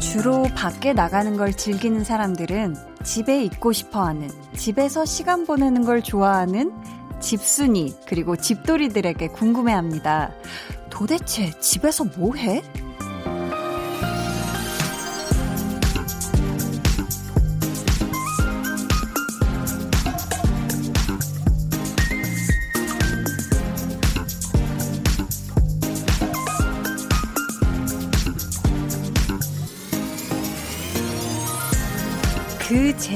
주로 밖에 나가는 걸 즐기는 사람들은 집에 있고 싶어 하는, 집에서 시간 보내는 걸 좋아하는 집순이, 그리고 집돌이들에게 궁금해 합니다. 도대체 집에서 뭐 해?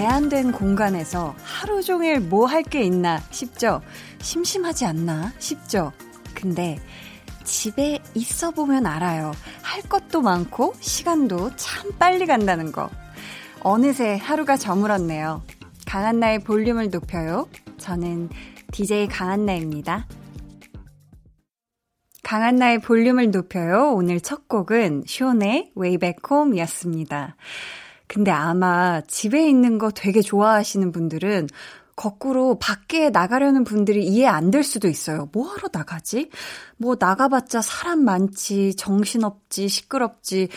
제한된 공간에서 하루 종일 뭐 할 게 있나 싶죠? 심심하지 않나 싶죠? 근데 집에 있어 보면 알아요. 할 것도 많고 시간도 참 빨리 간다는 거. 어느새 하루가 저물었네요. 강한나의 볼륨을 높여요. 저는 DJ 강한나입니다. 강한나의 볼륨을 높여요. 오늘 첫 곡은 Back Home이었습니다. 근데 아마 집에 있는 거 되게 좋아하시는 분들은 거꾸로 밖에 나가려는 분들이 이해 안 될 수도 있어요. 뭐 하러 나가지? 뭐 나가봤자 사람 많지, 정신없지, 시끄럽지,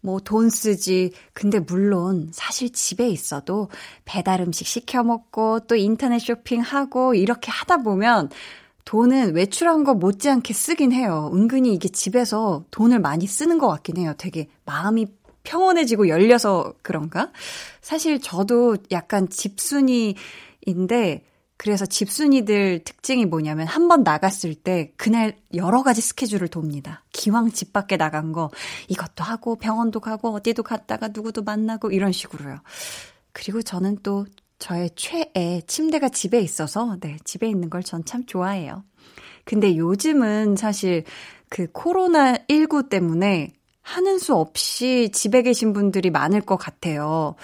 뭐 돈 쓰지. 근데 물론 사실 집에 있어도 배달 음식 시켜 먹고 또 인터넷 쇼핑하고 이렇게 하다 보면 돈은 외출한 거 못지않게 쓰긴 해요. 은근히 이게 집에서 돈을 많이 쓰는 것 같긴 해요. 되게 마음이 평온해지고 열려서 그런가? 사실 저도 약간 집순이인데, 그래서 집순이들 특징이 뭐냐면 한 번 나갔을 때 그날 여러 가지 스케줄을 돕니다. 기왕 집 밖에 나간 거 이것도 하고 병원도 가고 어디도 갔다가 누구도 만나고 이런 식으로요. 그리고 저는 또 저의 최애 침대가 집에 있어서 네, 집에 있는 걸 전 참 좋아해요. 근데 요즘은 사실 그 코로나19 때문에 하는 수 없이 집에 계신 분들이 많을 것 같아요.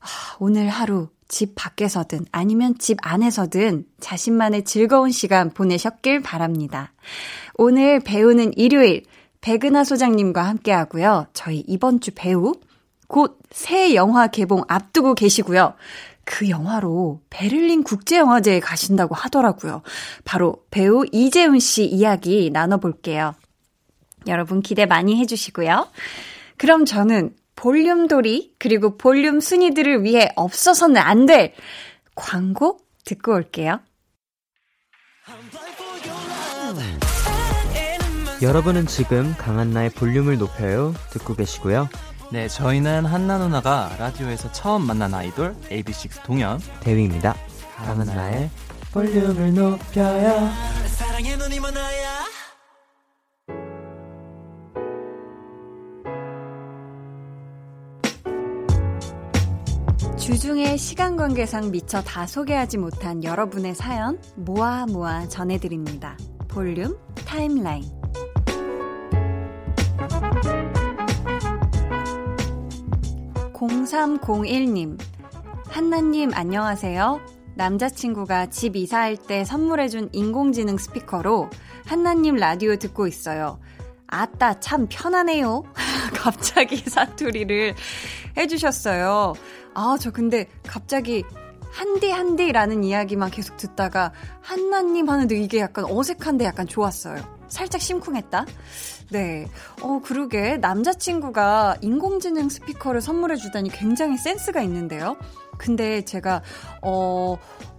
아, 오늘 하루 집 밖에서든 아니면 집 안에서든 자신만의 즐거운 시간 보내셨길 바랍니다. 오늘 배우는 일요일 백은하 소장님과 함께 하고요. 저희 이번 주 배우 곧 새 영화 개봉 앞두고 계시고요. 그 영화로 베를린 국제영화제에 가신다고 하더라고요. 바로 배우 이재훈 씨 이야기 나눠볼게요. 여러분 기대 많이 해주시고요. 그럼 저는 볼륨돌이 그리고 볼륨 순이들을 위해 없어서는 안 될 광고 듣고 올게요. 여러분은 지금 강한나의 볼륨을 높여요 듣고 계시고요. 네, 저희는 한나 누나가 라디오에서 처음 만난 아이돌 AB6 동현 대위입니다. 강한나의 볼륨을 높여요. 주중에 시간 관계상 미처 다 소개하지 못한 여러분의 사연 모아 모아 전해드립니다. 볼륨 타임라인. 0301님, 한나님 안녕하세요. 남자친구가 집 이사할 때 선물해준 인공지능 스피커로 한나님 라디오 듣고 있어요. 아따, 참 편하네요. 갑자기 사투리를 해주셨어요. 아, 저 근데 갑자기 한디 한디라는 이야기만 계속 듣다가 한나님 하는데 이게 약간 어색한데 약간 좋았어요. 살짝 심쿵했다. 네. 어, 그러게. 남자친구가 인공지능 스피커를 선물해 주다니 굉장히 센스가 있는데요. 근데 제가, 어,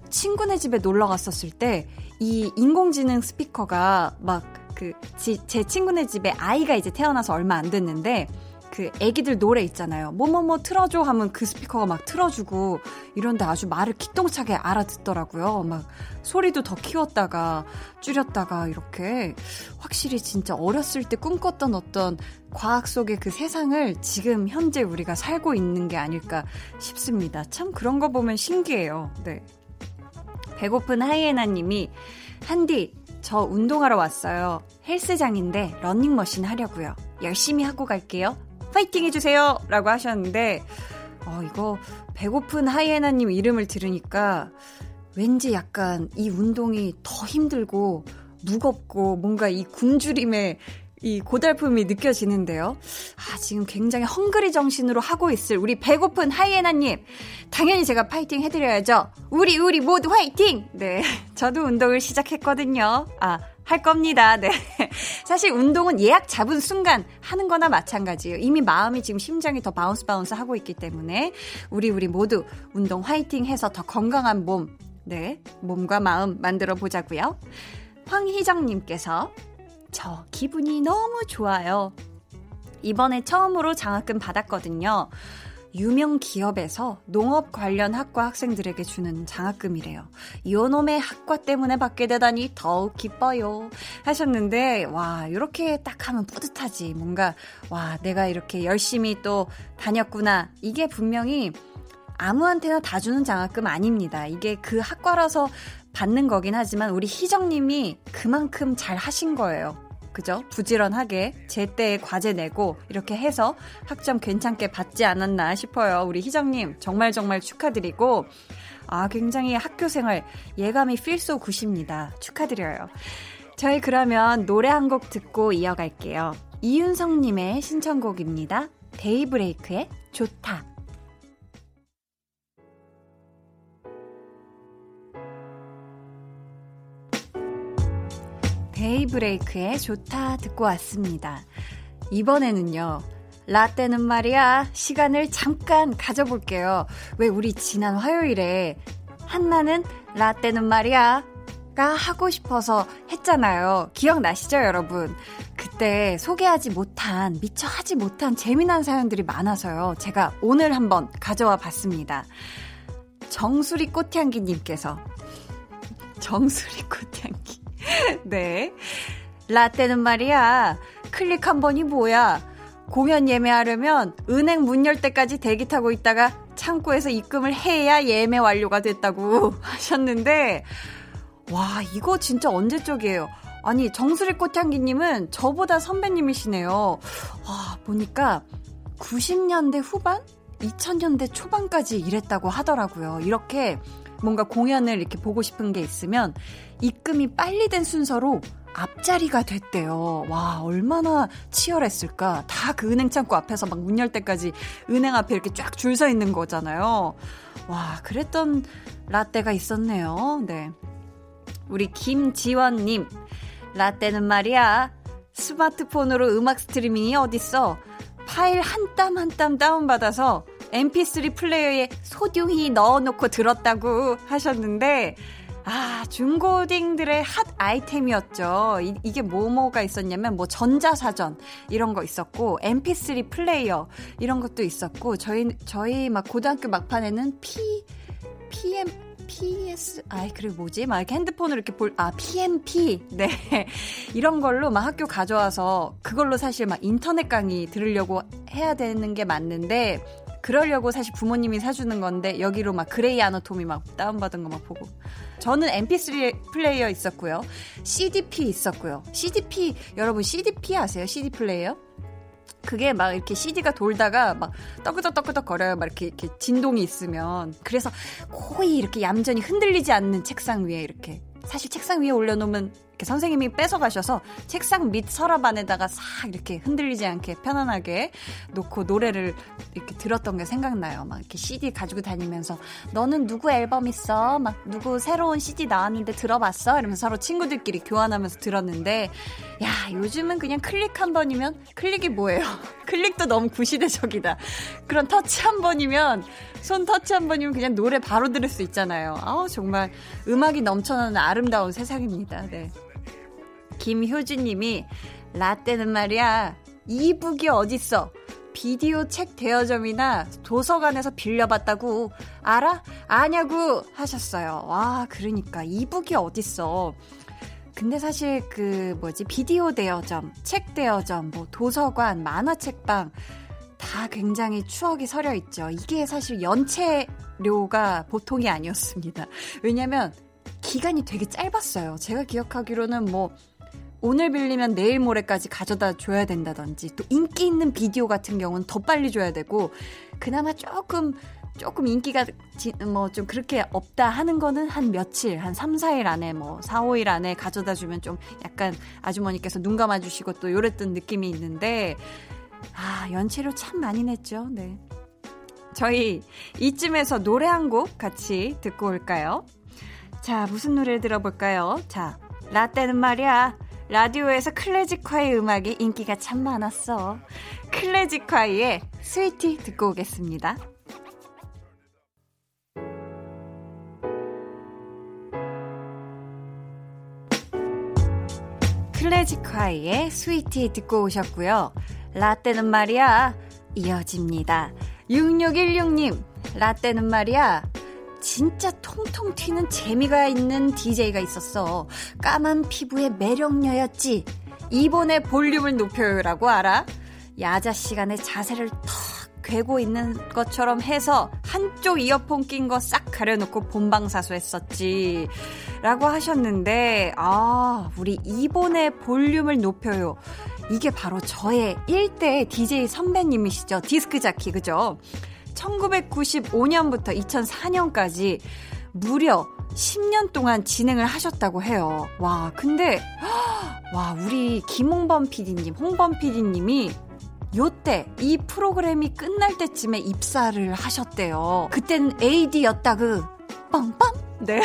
친구네 집에 놀러 갔었을 때, 이 인공지능 스피커가 막 그, 제 친구네 집에 아이가 이제 태어나서 얼마 안 됐는데, 그 애기들 노래 있잖아요. 뭐뭐뭐 틀어줘 하면 그 스피커가 막 틀어주고 이런데 아주 말을 기똥차게 알아듣더라고요. 막 소리도 더 키웠다가 줄였다가 이렇게 확실히 진짜 어렸을 때 꿈꿨던 어떤 과학 속의 그 세상을 지금 현재 우리가 살고 있는 게 아닐까 싶습니다. 참 그런 거 보면 신기해요. 네. 배고픈 하이에나 님이 한디 저 운동하러 왔어요. 헬스장인데 러닝머신 하려고요. 열심히 하고 갈게요. 파이팅 해주세요! 라고 하셨는데, 어, 이거, 배고픈 하이에나님 이름을 들으니까, 왠지 약간 이 운동이 더 힘들고, 무겁고, 뭔가 이 굶주림에 이 고달픔이 느껴지는데요. 아, 지금 굉장히 hungry 정신으로 하고 있을 우리 배고픈 하이에나님. 당연히 제가 파이팅 해드려야죠. 우리, 우리 모두 화이팅! 네. 저도 운동을 시작했거든요. 아, 할 겁니다. 네. 사실 운동은 예약 잡은 순간 하는 거나 마찬가지예요. 이미 마음이 지금 심장이 더 bounce bounce 하고 있기 때문에 우리, 우리 모두 운동 화이팅 해서 더 건강한 몸, 네. 몸과 마음 만들어 보자고요. 황희정님께서 저 기분이 너무 좋아요. 이번에 처음으로 장학금 받았거든요. 유명 기업에서 농업 관련 학과 학생들에게 주는 장학금이래요. 요놈의 학과 때문에 받게 되다니 더욱 기뻐요. 하셨는데, 와, 이렇게 딱 하면 뿌듯하지. 뭔가, 와, 내가 이렇게 열심히 또 다녔구나. 이게 분명히 아무한테나 다 주는 장학금 아닙니다. 이게 그 학과라서 받는 거긴 하지만 우리 희정님이 그만큼 잘 하신 거예요. 그죠? 부지런하게 제때에 과제 내고 이렇게 해서 학점 괜찮게 받지 않았나 싶어요. 우리 희정님 정말 정말 축하드리고 아 굉장히 학교 생활 예감이 필소 굿입니다. 축하드려요. 저희 그러면 노래 한 곡 듣고 이어갈게요. 이윤성님의 신청곡입니다. 데이브레이크의 좋다. 데이브레이크의 좋다 듣고 왔습니다. 이번에는요. 라떼는 말이야 시간을 잠깐 가져볼게요. 왜 우리 지난 화요일에 한나는 라떼는 말이야 가 하고 싶어서 했잖아요. 기억나시죠, 여러분? 그때 소개하지 못한, 미처 하지 못한 재미난 사연들이 많아서요. 제가 오늘 한번 가져와 봤습니다. 정수리 꽃향기님께서 정수리 꽃향기 네. 라떼는 말이야. 클릭 한 번이 뭐야. 공연 예매하려면 은행 문 열 때까지 대기 타고 있다가 창구에서 입금을 해야 예매 완료가 됐다고 하셨는데, 와, 이거 진짜 언제 쪽이에요? 아니, 정수리 꽃향기님은 저보다 선배님이시네요. 와, 보니까 90년대 후반? 2000년대 초반까지 일했다고 하더라고요. 이렇게 뭔가 공연을 이렇게 보고 싶은 게 있으면 입금이 빨리 된 순서로 앞자리가 됐대요. 와, 얼마나 치열했을까. 다 그 은행 창구 앞에서 막 문 열 때까지 은행 앞에 이렇게 쫙 줄 서 있는 거잖아요. 와, 그랬던 라떼가 있었네요. 네. 우리 김지원님. 라떼는 말이야. 스마트폰으로 음악 스트리밍이 어딨어. 파일 한 땀 한 땀 다운받아서 mp3 플레이어에 소중히 넣어놓고 들었다고 하셨는데, 아, 중고딩들의 핫 아이템이었죠. 이, 게 뭐뭐가 있었냐면, 뭐, 전자사전, 이런 거 있었고, mp3 플레이어, 이런 것도 있었고, 저희, 저희 막 고등학교 막판에는 P, PM, PS, 아이, 그리고 뭐지? 막 이렇게 핸드폰으로 이렇게 볼, 아, PMP. 네. 이런 걸로 막 학교 가져와서 그걸로 사실 막 인터넷 강의 들으려고 해야 되는 게 맞는데, 그러려고 사실 부모님이 사주는 건데 여기로 막 Grey Anatomy 막 다운받은 거 막 보고 저는 mp3 플레이어 있었고요 CDP 있었고요 CDP 여러분 CDP 아세요 CD 플레이어? 그게 막 이렇게 CD가 돌다가 막 떠그덕떠그덕 거려요. 막 이렇게, 이렇게 진동이 있으면. 그래서 거의 이렇게 얌전히 흔들리지 않는 책상 위에 이렇게. 사실 책상 위에 올려놓으면 이렇게 선생님이 뺏어가셔서 책상 밑 서랍 안에다가 싹 이렇게 흔들리지 않게 편안하게 놓고 노래를 이렇게 들었던 게 생각나요. 막 이렇게 CD 가지고 다니면서 너는 누구 앨범 있어? 막 누구 새로운 CD 나왔는데 들어봤어? 이러면서 서로 친구들끼리 교환하면서 들었는데 야 요즘은 그냥 클릭 한 번이면 클릭이 뭐예요? 클릭도 너무 구시대적이다. 그런 터치 한 번이면 손 터치 한 번이면 그냥 노래 바로 들을 수 있잖아요. 아우 정말 음악이 넘쳐나는 아름다운 세상입니다. 네. 김효진님이 라떼는 말이야 이북이 어딨어 비디오 책 대여점이나 도서관에서 빌려봤다고 알아? 아냐고 하셨어요. 와 그러니까 이북이 어딨어 근데 사실 그 뭐지 비디오 대여점, 책 대여점, 뭐 도서관, 만화책방 다 굉장히 추억이 서려 있죠. 이게 사실 연체료가 보통이 아니었습니다. 왜냐면 기간이 되게 짧았어요. 제가 기억하기로는 뭐 오늘 빌리면 내일 모레까지 가져다 줘야 된다든지 또 인기 있는 비디오 같은 경우는 더 빨리 줘야 되고 그나마 조금 조금 인기가 뭐 좀 그렇게 없다 하는 거는 한 며칠, 한 3, 4일 안에 뭐 4, 5일 안에 가져다 주면 좀 약간 아주머니께서 눈 감아 주시고 또 요랬던 느낌이 있는데 아, 연체료 참 많이 냈죠. 네. 저희 이쯤에서 노래 한 곡 같이 듣고 올까요? 자, 무슨 노래 들어볼까요? 자, 라떼는 말이야. 라디오에서 클래식화의 음악이 인기가 참 많았어. 클래식화의 스위티 듣고 오겠습니다. 클래식화의 스위티 듣고 오셨고요. 라떼는 말이야. 이어집니다. 6616님, 라떼는 말이야. 진짜 통통 튀는 재미가 있는 DJ가 있었어. 까만 피부의 매력녀였지. 이번에 볼륨을 높여요라고 알아? 야자 시간에 자세를 턱 괴고 있는 것처럼 해서 한쪽 이어폰 낀 거 싹 가려놓고 본방사수 했었지. 라고 하셨는데, 아, 우리 이번에 볼륨을 높여요. 이게 바로 저의 1대 DJ 선배님이시죠. 디스크 자키, 그죠? 1995년부터 2004년까지 무려 10년 동안 진행을 하셨다고 해요. 와, 근데, 와, 우리 김홍범 PD님, 홍범 PD님이 요때 이 프로그램이 끝날 때쯤에 입사를 하셨대요. 그땐 AD였다 그 빵빵? 네.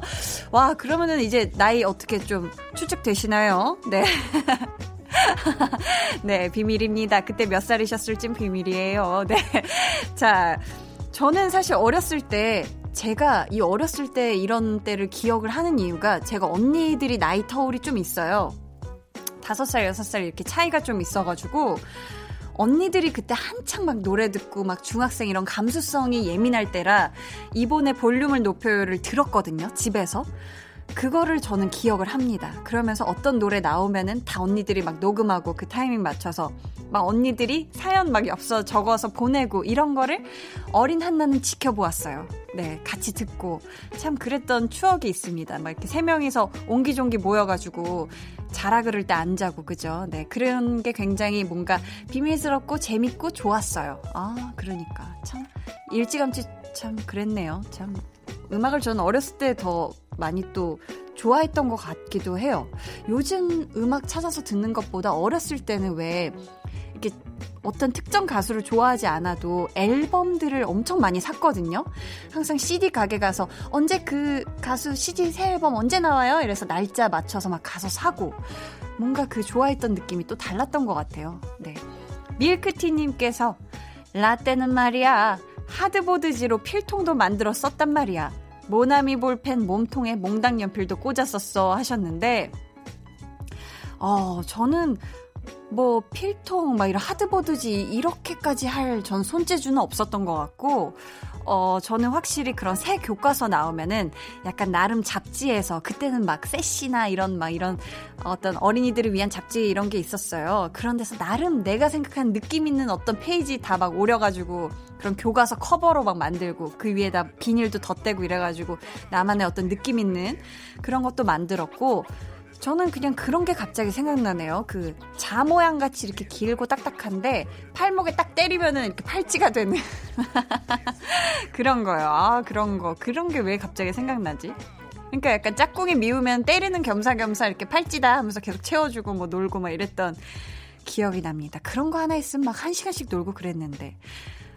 와, 그러면은 이제 나이 어떻게 좀 추측되시나요? 네. 네, 비밀입니다. 그때 몇 살이셨을진 비밀이에요. 네. 자, 저는 사실 어렸을 때 제가 이 어렸을 때 이런 때를 기억을 하는 이유가 제가 언니들이 나이 터울이 좀 있어요. 다섯 살, 여섯 살 이렇게 차이가 좀 있어가지고 언니들이 그때 한창 막 노래 듣고 막 중학생 이런 감수성이 예민할 때라 이번에 볼륨을 높여요를 들었거든요, 집에서. 그거를 저는 기억을 합니다. 그러면서 어떤 노래 나오면은 다 언니들이 막 녹음하고 그 타이밍 맞춰서 막 언니들이 사연 막 엽서 적어서 보내고 이런 거를 어린 한나는 지켜보았어요. 네, 같이 듣고 참 그랬던 추억이 있습니다. 막 이렇게 세 명이서 옹기종기 모여가지고 자라 그럴 때 안 자고 그죠? 네, 그런 게 굉장히 뭔가 비밀스럽고 재밌고 좋았어요. 아, 그러니까 참 일찌감치 참 그랬네요. 참 음악을 저는 어렸을 때 더 많이 또 좋아했던 것 같기도 해요. 요즘 음악 찾아서 듣는 것보다 어렸을 때는 왜 이렇게 어떤 특정 가수를 좋아하지 않아도 앨범들을 엄청 많이 샀거든요. 항상 CD 가게 가서 언제 그 가수 CD 새 앨범 언제 나와요? 이래서 날짜 맞춰서 막 가서 사고 뭔가 그 좋아했던 느낌이 또 달랐던 것 같아요. 네. 밀크티님께서 라떼는 말이야 하드보드지로 필통도 만들어 썼단 말이야. 모나미 볼펜 몸통에 몽당 연필도 꽂았었어 하셨는데 어, 저는 뭐 필통 막 이런 하드보드지 이렇게까지 할 전 손재주는 없었던 것 같고 어 저는 확실히 그런 새 교과서 나오면은 약간 나름 잡지에서 그때는 막 세시나 이런 막 이런 어떤 어린이들을 위한 잡지 이런 게 있었어요. 그런 데서 나름 내가 생각한 느낌 있는 어떤 페이지 다 막 오려가지고 그런 교과서 커버로 막 만들고 그 위에다 비닐도 덧대고 이래가지고 나만의 어떤 느낌 있는 그런 것도 만들었고 저는 그냥 그런 게 갑자기 생각나네요. 그 자 모양 같이 이렇게 길고 딱딱한데 팔목에 딱 때리면은 이렇게 팔찌가 되는 그런 거요. 아 그런 거 그런 게 왜 갑자기 생각나지? 그러니까 약간 짝꿍이 미우면 때리는 겸사겸사 이렇게 팔찌다 하면서 계속 채워주고 뭐 놀고 막 이랬던 기억이 납니다. 그런 거 하나 있으면 막 한 시간씩 놀고 그랬는데.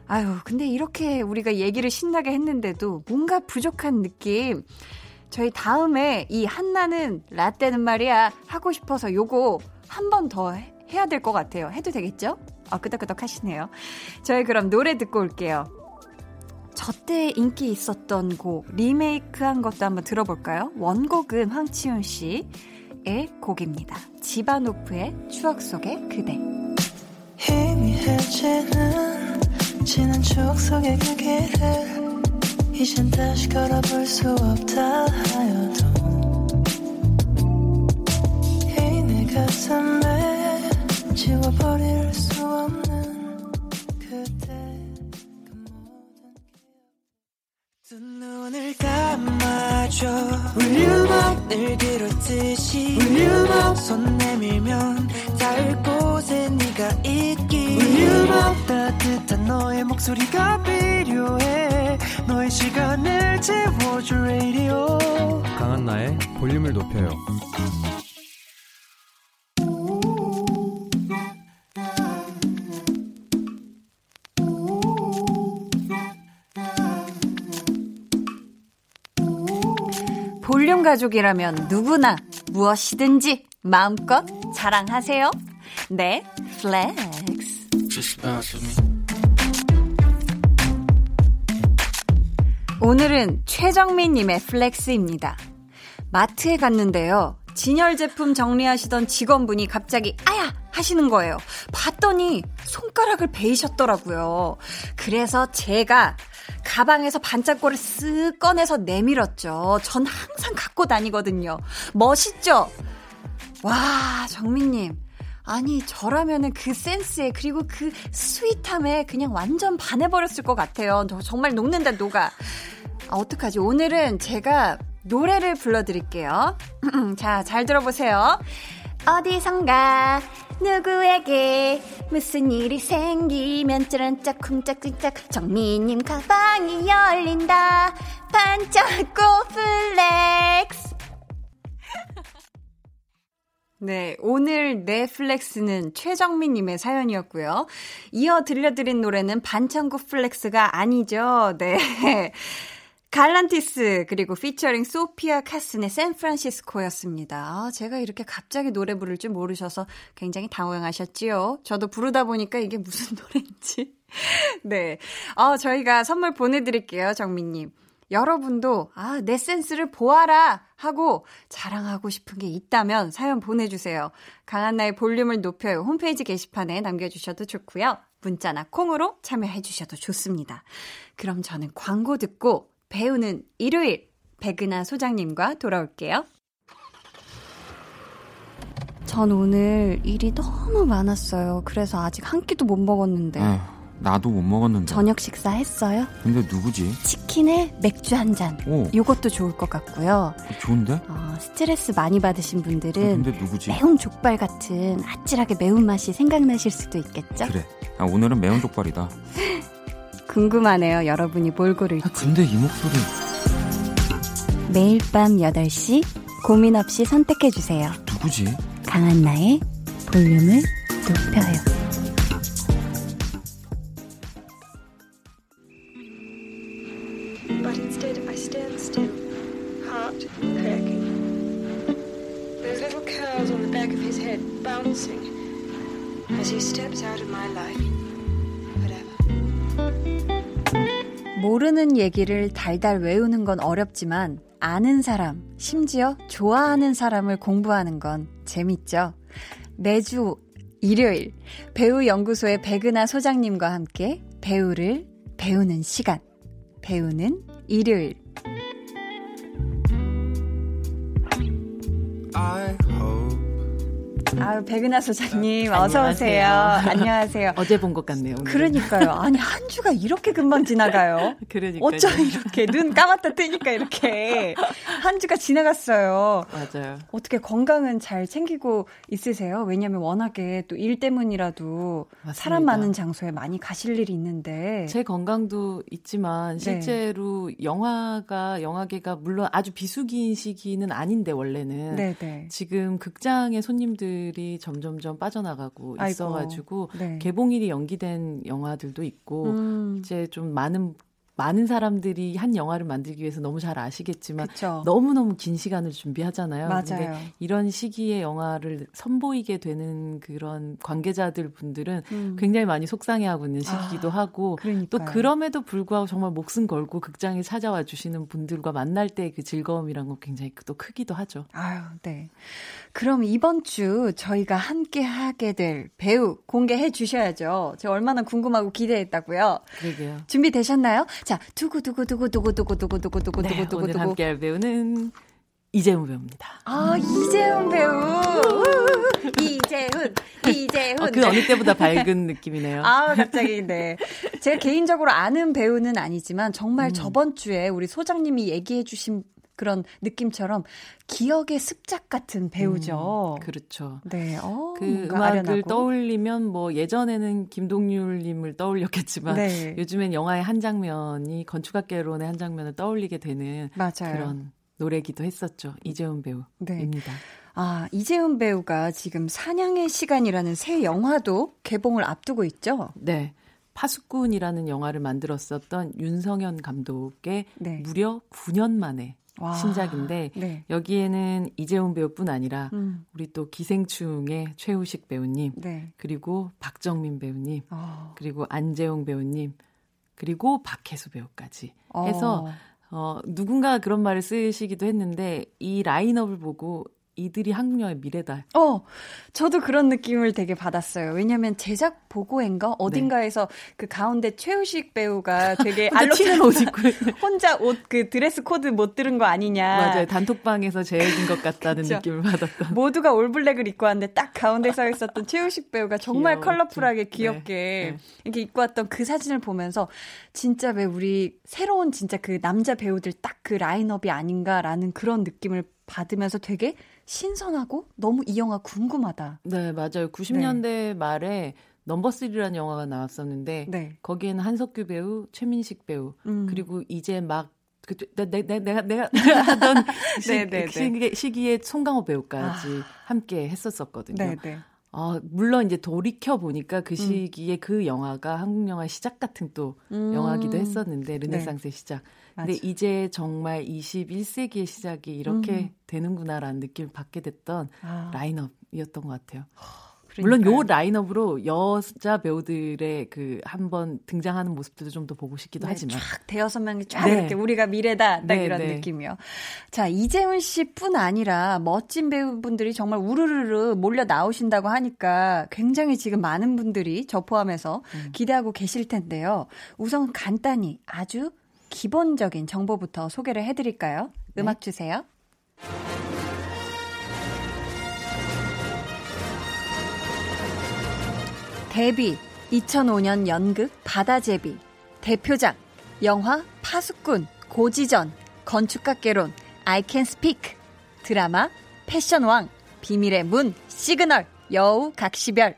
아유, 근데 이렇게 우리가 얘기를 신나게 했는데도 뭔가 부족한 느낌. 저희 다음에 이 한나는 라떼는 말이야 하고 싶어서 요거 한 번 더 해야 될 것 같아요. 해도 되겠죠? 아, 끄덕끄덕 하시네요. 저희 그럼 노래 듣고 올게요. 저때 인기 있었던 곡 리메이크 한 것도 한번 들어볼까요? 원곡은 황치훈 씨의 곡입니다. 지바노프의 추억 속의 그대. 희미해지는 지난 추억 속의 그 길을 이젠 다시 걸어볼 수 없다 하여도 이내 가슴에 지워버릴 수 없는 그대 그 모든 두 눈을 감아줘. 울륨업을 비롯듯이. 울륨업 손 내밀면 닿을 곳 에 네가 있기 따뜻한 따뜻한 너의 목소리가 필요해 너의 시간을 채워줄 radio 강한나의 볼륨을 높여요. 볼륨 가족이라면 누구나 무엇이든지 마음껏 자랑하세요. 네, flex. 오늘은 최정민님의 flex입니다. 마트에 갔는데요. 진열 제품 정리하시던 직원분이 갑자기 아야 하시는 거예요. 봤더니 손가락을 베이셨더라고요. 그래서 제가 가방에서 반짝고를 쓱 꺼내서 내밀었죠. 전 항상 갖고 다니거든요. 멋있죠? 와, 정민님. 아니, 저라면은 그 센스에, 그리고 그 스윗함에 그냥 완전 반해버렸을 것 같아요. 저 정말 녹는다, 녹아. 아, 어떡하지? 오늘은 제가 노래를 불러드릴게요. 자, 잘 들어보세요. 어디선가 누구에게 무슨 일이 생기면 쩌른짝 쿵짝쿵짝 정민님 가방이 열린다 반짝 고 flex 네, 오늘의 flex는 최정민님의 사연이었고요. 이어 들려드린 노래는 반창고 flex가 아니죠. 네. 갈란티스 그리고 피처링 소피아 카슨의 샌프란시스코였습니다. 아, 제가 이렇게 갑자기 노래 부를 줄 모르셔서 굉장히 당황하셨지요. 저도 부르다 보니까 이게 무슨 노래인지. 네. 어, 저희가 선물 보내드릴게요, 정민님. 여러분도 아, 내 센스를 보아라 하고 자랑하고 싶은 게 있다면 사연 보내주세요. 강한나의 볼륨을 높여요. 홈페이지 게시판에 남겨주셔도 좋고요. 문자나 콩으로 참여해주셔도 좋습니다. 그럼 저는 광고 듣고 배우는 일요일 백은하 소장님과 돌아올게요. 전 오늘 일이 너무 많았어요. 그래서 아직 한 끼도 못 먹었는데. 에, 나도 못 먹었는데. 저녁 식사 했어요? 근데 누구지? 치킨에 맥주 한 잔. 오. 요것도 좋을 것 같고요. 좋은데? 어, 스트레스 많이 받으신 분들은 근데 누구지? 매운 족발 같은 아찔하게 매운 맛이 생각나실 수도 있겠죠? 그래. 아, 오늘은 매운 족발이다. 궁금하네요. 여러분이 뭘 고를지. 아, 근데 이 목소리. 매일 밤 8시 고민 없이 선택해 주세요. 누구지? 강한나의 볼륨을 높여요. 모르는 얘기를 달달 외우는 건 어렵지만 아는 사람, 심지어 좋아하는 사람을 공부하는 건 재밌죠. 매주 일요일 배우 연구소의 백은하 소장님과 함께 배우를 배우는 시간. 배우는 일요일. I 아유, 백은하 소장님, 어서 오세요. 안녕하세요. 어제 본 것 같네요. 오늘은. 그러니까요. 아니, 한 주가 이렇게 금방 지나가요. 그러니까요. 어쩜 이렇게 눈 감았다 뜨니까 이렇게 한 주가 지나갔어요. 맞아요. 어떻게 건강은 잘 챙기고 있으세요? 왜냐면 워낙에 또 일 때문이라도 맞습니다. 사람 많은 장소에 많이 가실 일이 있는데. 제 건강도 있지만 네. 실제로 영화가 영화계가 물론 아주 비수기인 시기는 아닌데 원래는 네네. 지금 극장의 손님들 이 점점점 빠져나가고. 있어가지고 네. 개봉일이 연기된 영화들도 있고 음, 이제 좀 많은 많은 사람들이 한 영화를 만들기 위해서 너무 잘 아시겠지만 그쵸. 너무너무 긴 시간을 준비하잖아요. 맞아요. 근데 이런 시기에 영화를 선보이게 되는 그런 관계자들 분들은 음. 굉장히 많이 속상해하고 있는 시기도 아, 하고 그러니까요. 또 그럼에도 불구하고 정말 목숨 걸고 극장에 찾아와 주시는 분들과 만날 때 그 즐거움이란 건 굉장히 또 크기도 하죠. 아유, 네. 그럼 이번 주 저희가 함께 하게 될 배우 공개해 주셔야죠. 제가 얼마나 궁금하고 기대했다고요. 그러게요. 준비되셨나요? 자, 두구두구두구두구두구두구두구두구두구두구. 네, 오늘 함께 할 배우는 이재훈 배우입니다. 아, 이재훈 배우. 우, 이재훈, 이재훈. 어, 그 어느 때보다 밝은 느낌이네요. 아, 갑자기, 네. 제가 개인적으로 아는 배우는 아니지만 정말 저번 주에 우리 소장님이 얘기해 주신 그런 느낌처럼 기억의 습작 같은 배우죠. 음, 그렇죠. 네, 어, 그 음악을 아련하고. 떠올리면 뭐 예전에는 김동률님을 떠올렸겠지만 네. 요즘엔 영화의 한 장면이 건축학개론의 한 장면을 떠올리게 되는 맞아요. 그런 노래기도 했었죠. 이재훈 네. 배우입니다. 아, 이재훈 배우가 지금 사냥의 시간이라는 새 영화도 개봉을 앞두고 있죠? 네. 파수꾼이라는 영화를 만들었었던 윤성현 감독의 네. 무려 9년 만에 와. 신작인데 네. 여기에는 이재훈 배우뿐 아니라 음, 우리 또 기생충의 최우식 배우님 네. 그리고 박정민 배우님 어, 그리고 안재홍 배우님 그리고 박혜수 배우까지 어. 해서 어 누군가 그런 말을 쓰시기도 했는데 이 라인업을 보고 이들이 한국 영화의 미래다. 어, 저도 그런 느낌을 되게 받았어요. 왜냐면 제작 보고인가 어딘가에서 그 가운데 최우식 배우가 되게 네. 튀는 옷 입고. 혼자 옷 그 dress code 못 들은 거 아니냐. 맞아요. 단톡방에서 제외된 것 같다는. 느낌을 받았던. 모두가 all black을 입고 왔는데 딱 가운데 서 있었던 최우식 배우가 정말 귀여웠죠. 컬러풀하게 네, 귀엽게 네. 이렇게 입고 왔던 그 사진을 보면서 진짜 왜 우리 새로운 진짜 그 남자 배우들 딱 그 라인업이 아닌가라는 그런 느낌을 받으면서 되게 신선하고 너무 이 영화 궁금하다. 네, 맞아요. 90년대 말에 넘버 3라는 영화가 나왔었는데 네. 거기에는 한석규 배우, 최민식 배우 음. 그리고 이제 막 그, 내, 내, 내, 내가, 내가 하던 시, 네, 네, 네. 시기에, 송강호 배우까지 함께 했었었거든요. 네, 네. 아, 물론 이제 돌이켜 보니까 그 시기에 그 영화가 한국 영화의 시작 같은 또 음. 영화기도 했었는데 르네상스의 시작. 근데. 이제 정말 21세기의 시작이 이렇게 음. 되는구나라는 느낌을 받게 됐던 아, 라인업이었던 것 같아요. 그러니까요. 물론 요 라인업으로 여자 배우들의 그 한번 등장하는 모습들도 좀 더 보고 싶기도 네, 하지만 쫙 대여섯 명이 쫙 네. 이렇게 우리가 미래다 딱 네, 이런 네. 느낌이요. 자 이재훈 씨뿐 아니라 멋진 배우분들이 정말 우르르르 몰려 나오신다고 하니까 굉장히 지금 많은 분들이 저 포함해서 음. 기대하고 계실 텐데요. 우선 간단히 아주 기본적인 정보부터 소개를 해드릴까요? 네. 음악 주세요. 데뷔 2005년 연극 바다제비 대표작 영화 파수꾼 고지전 건축학개론 I Can Speak 드라마 패션왕 비밀의 문 시그널 여우 각시별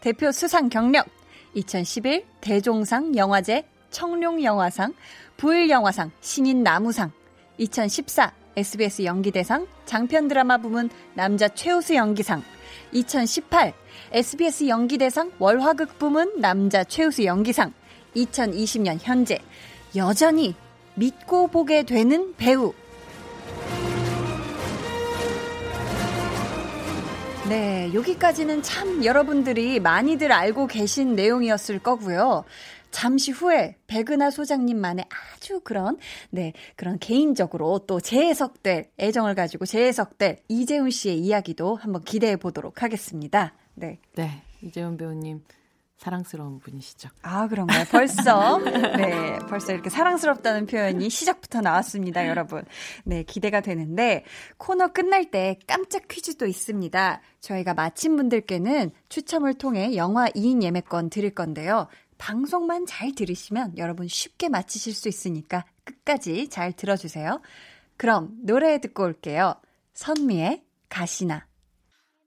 대표 수상 경력 2011 대종상 영화제 청룡 영화상 부일 영화상 신인 나무상 2014 SBS 연기대상 장편 드라마 부문 남자 최우수 연기상 2018 SBS 연기대상 월화극 부문 남자 최우수 연기상 2020년 현재 여전히 믿고 보게 되는 배우 네, 여기까지는 참 여러분들이 많이들 알고 계신 내용이었을 거고요. 잠시 후에 백은하 소장님만의 아주 그런, 네, 그런 개인적으로 또 재해석될, 애정을 가지고 재해석될 이재훈 씨의 이야기도 한번 기대해 보도록 하겠습니다. 네. 네 이재훈 배우님 사랑스러운 분이시죠. 아, 그런가요? 벌써, 네, 벌써 이렇게 사랑스럽다는 표현이 시작부터 나왔습니다, 여러분. 네, 기대가 되는데, 코너 끝날 때 깜짝 퀴즈도 있습니다. 저희가 마친 분들께는 추첨을 통해 영화 2인 예매권 드릴 건데요. 방송만 잘 들으시면 여러분 쉽게 맞히실 수 있으니까 끝까지 잘 들어주세요. 그럼 노래 듣고 올게요. 선미의 가시나.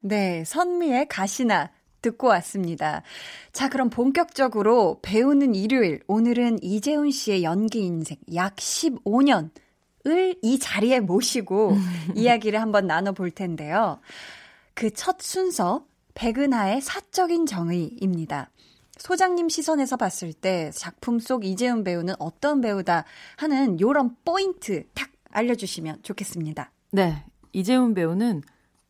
네, 선미의 가시나 듣고 왔습니다. 자, 그럼 본격적으로 배우는 일요일. 오늘은 이재훈 씨의 연기 인생 약 15년 을 이 자리에 모시고 이야기를 한번 나눠볼 텐데요. 그 첫 순서, 백은하의 사적인 정의입니다. 소장님 시선에서 봤을 때 작품 속 이재훈 배우는 어떤 배우다 하는 요런 포인트 탁 알려주시면 좋겠습니다. 네 이재훈 배우는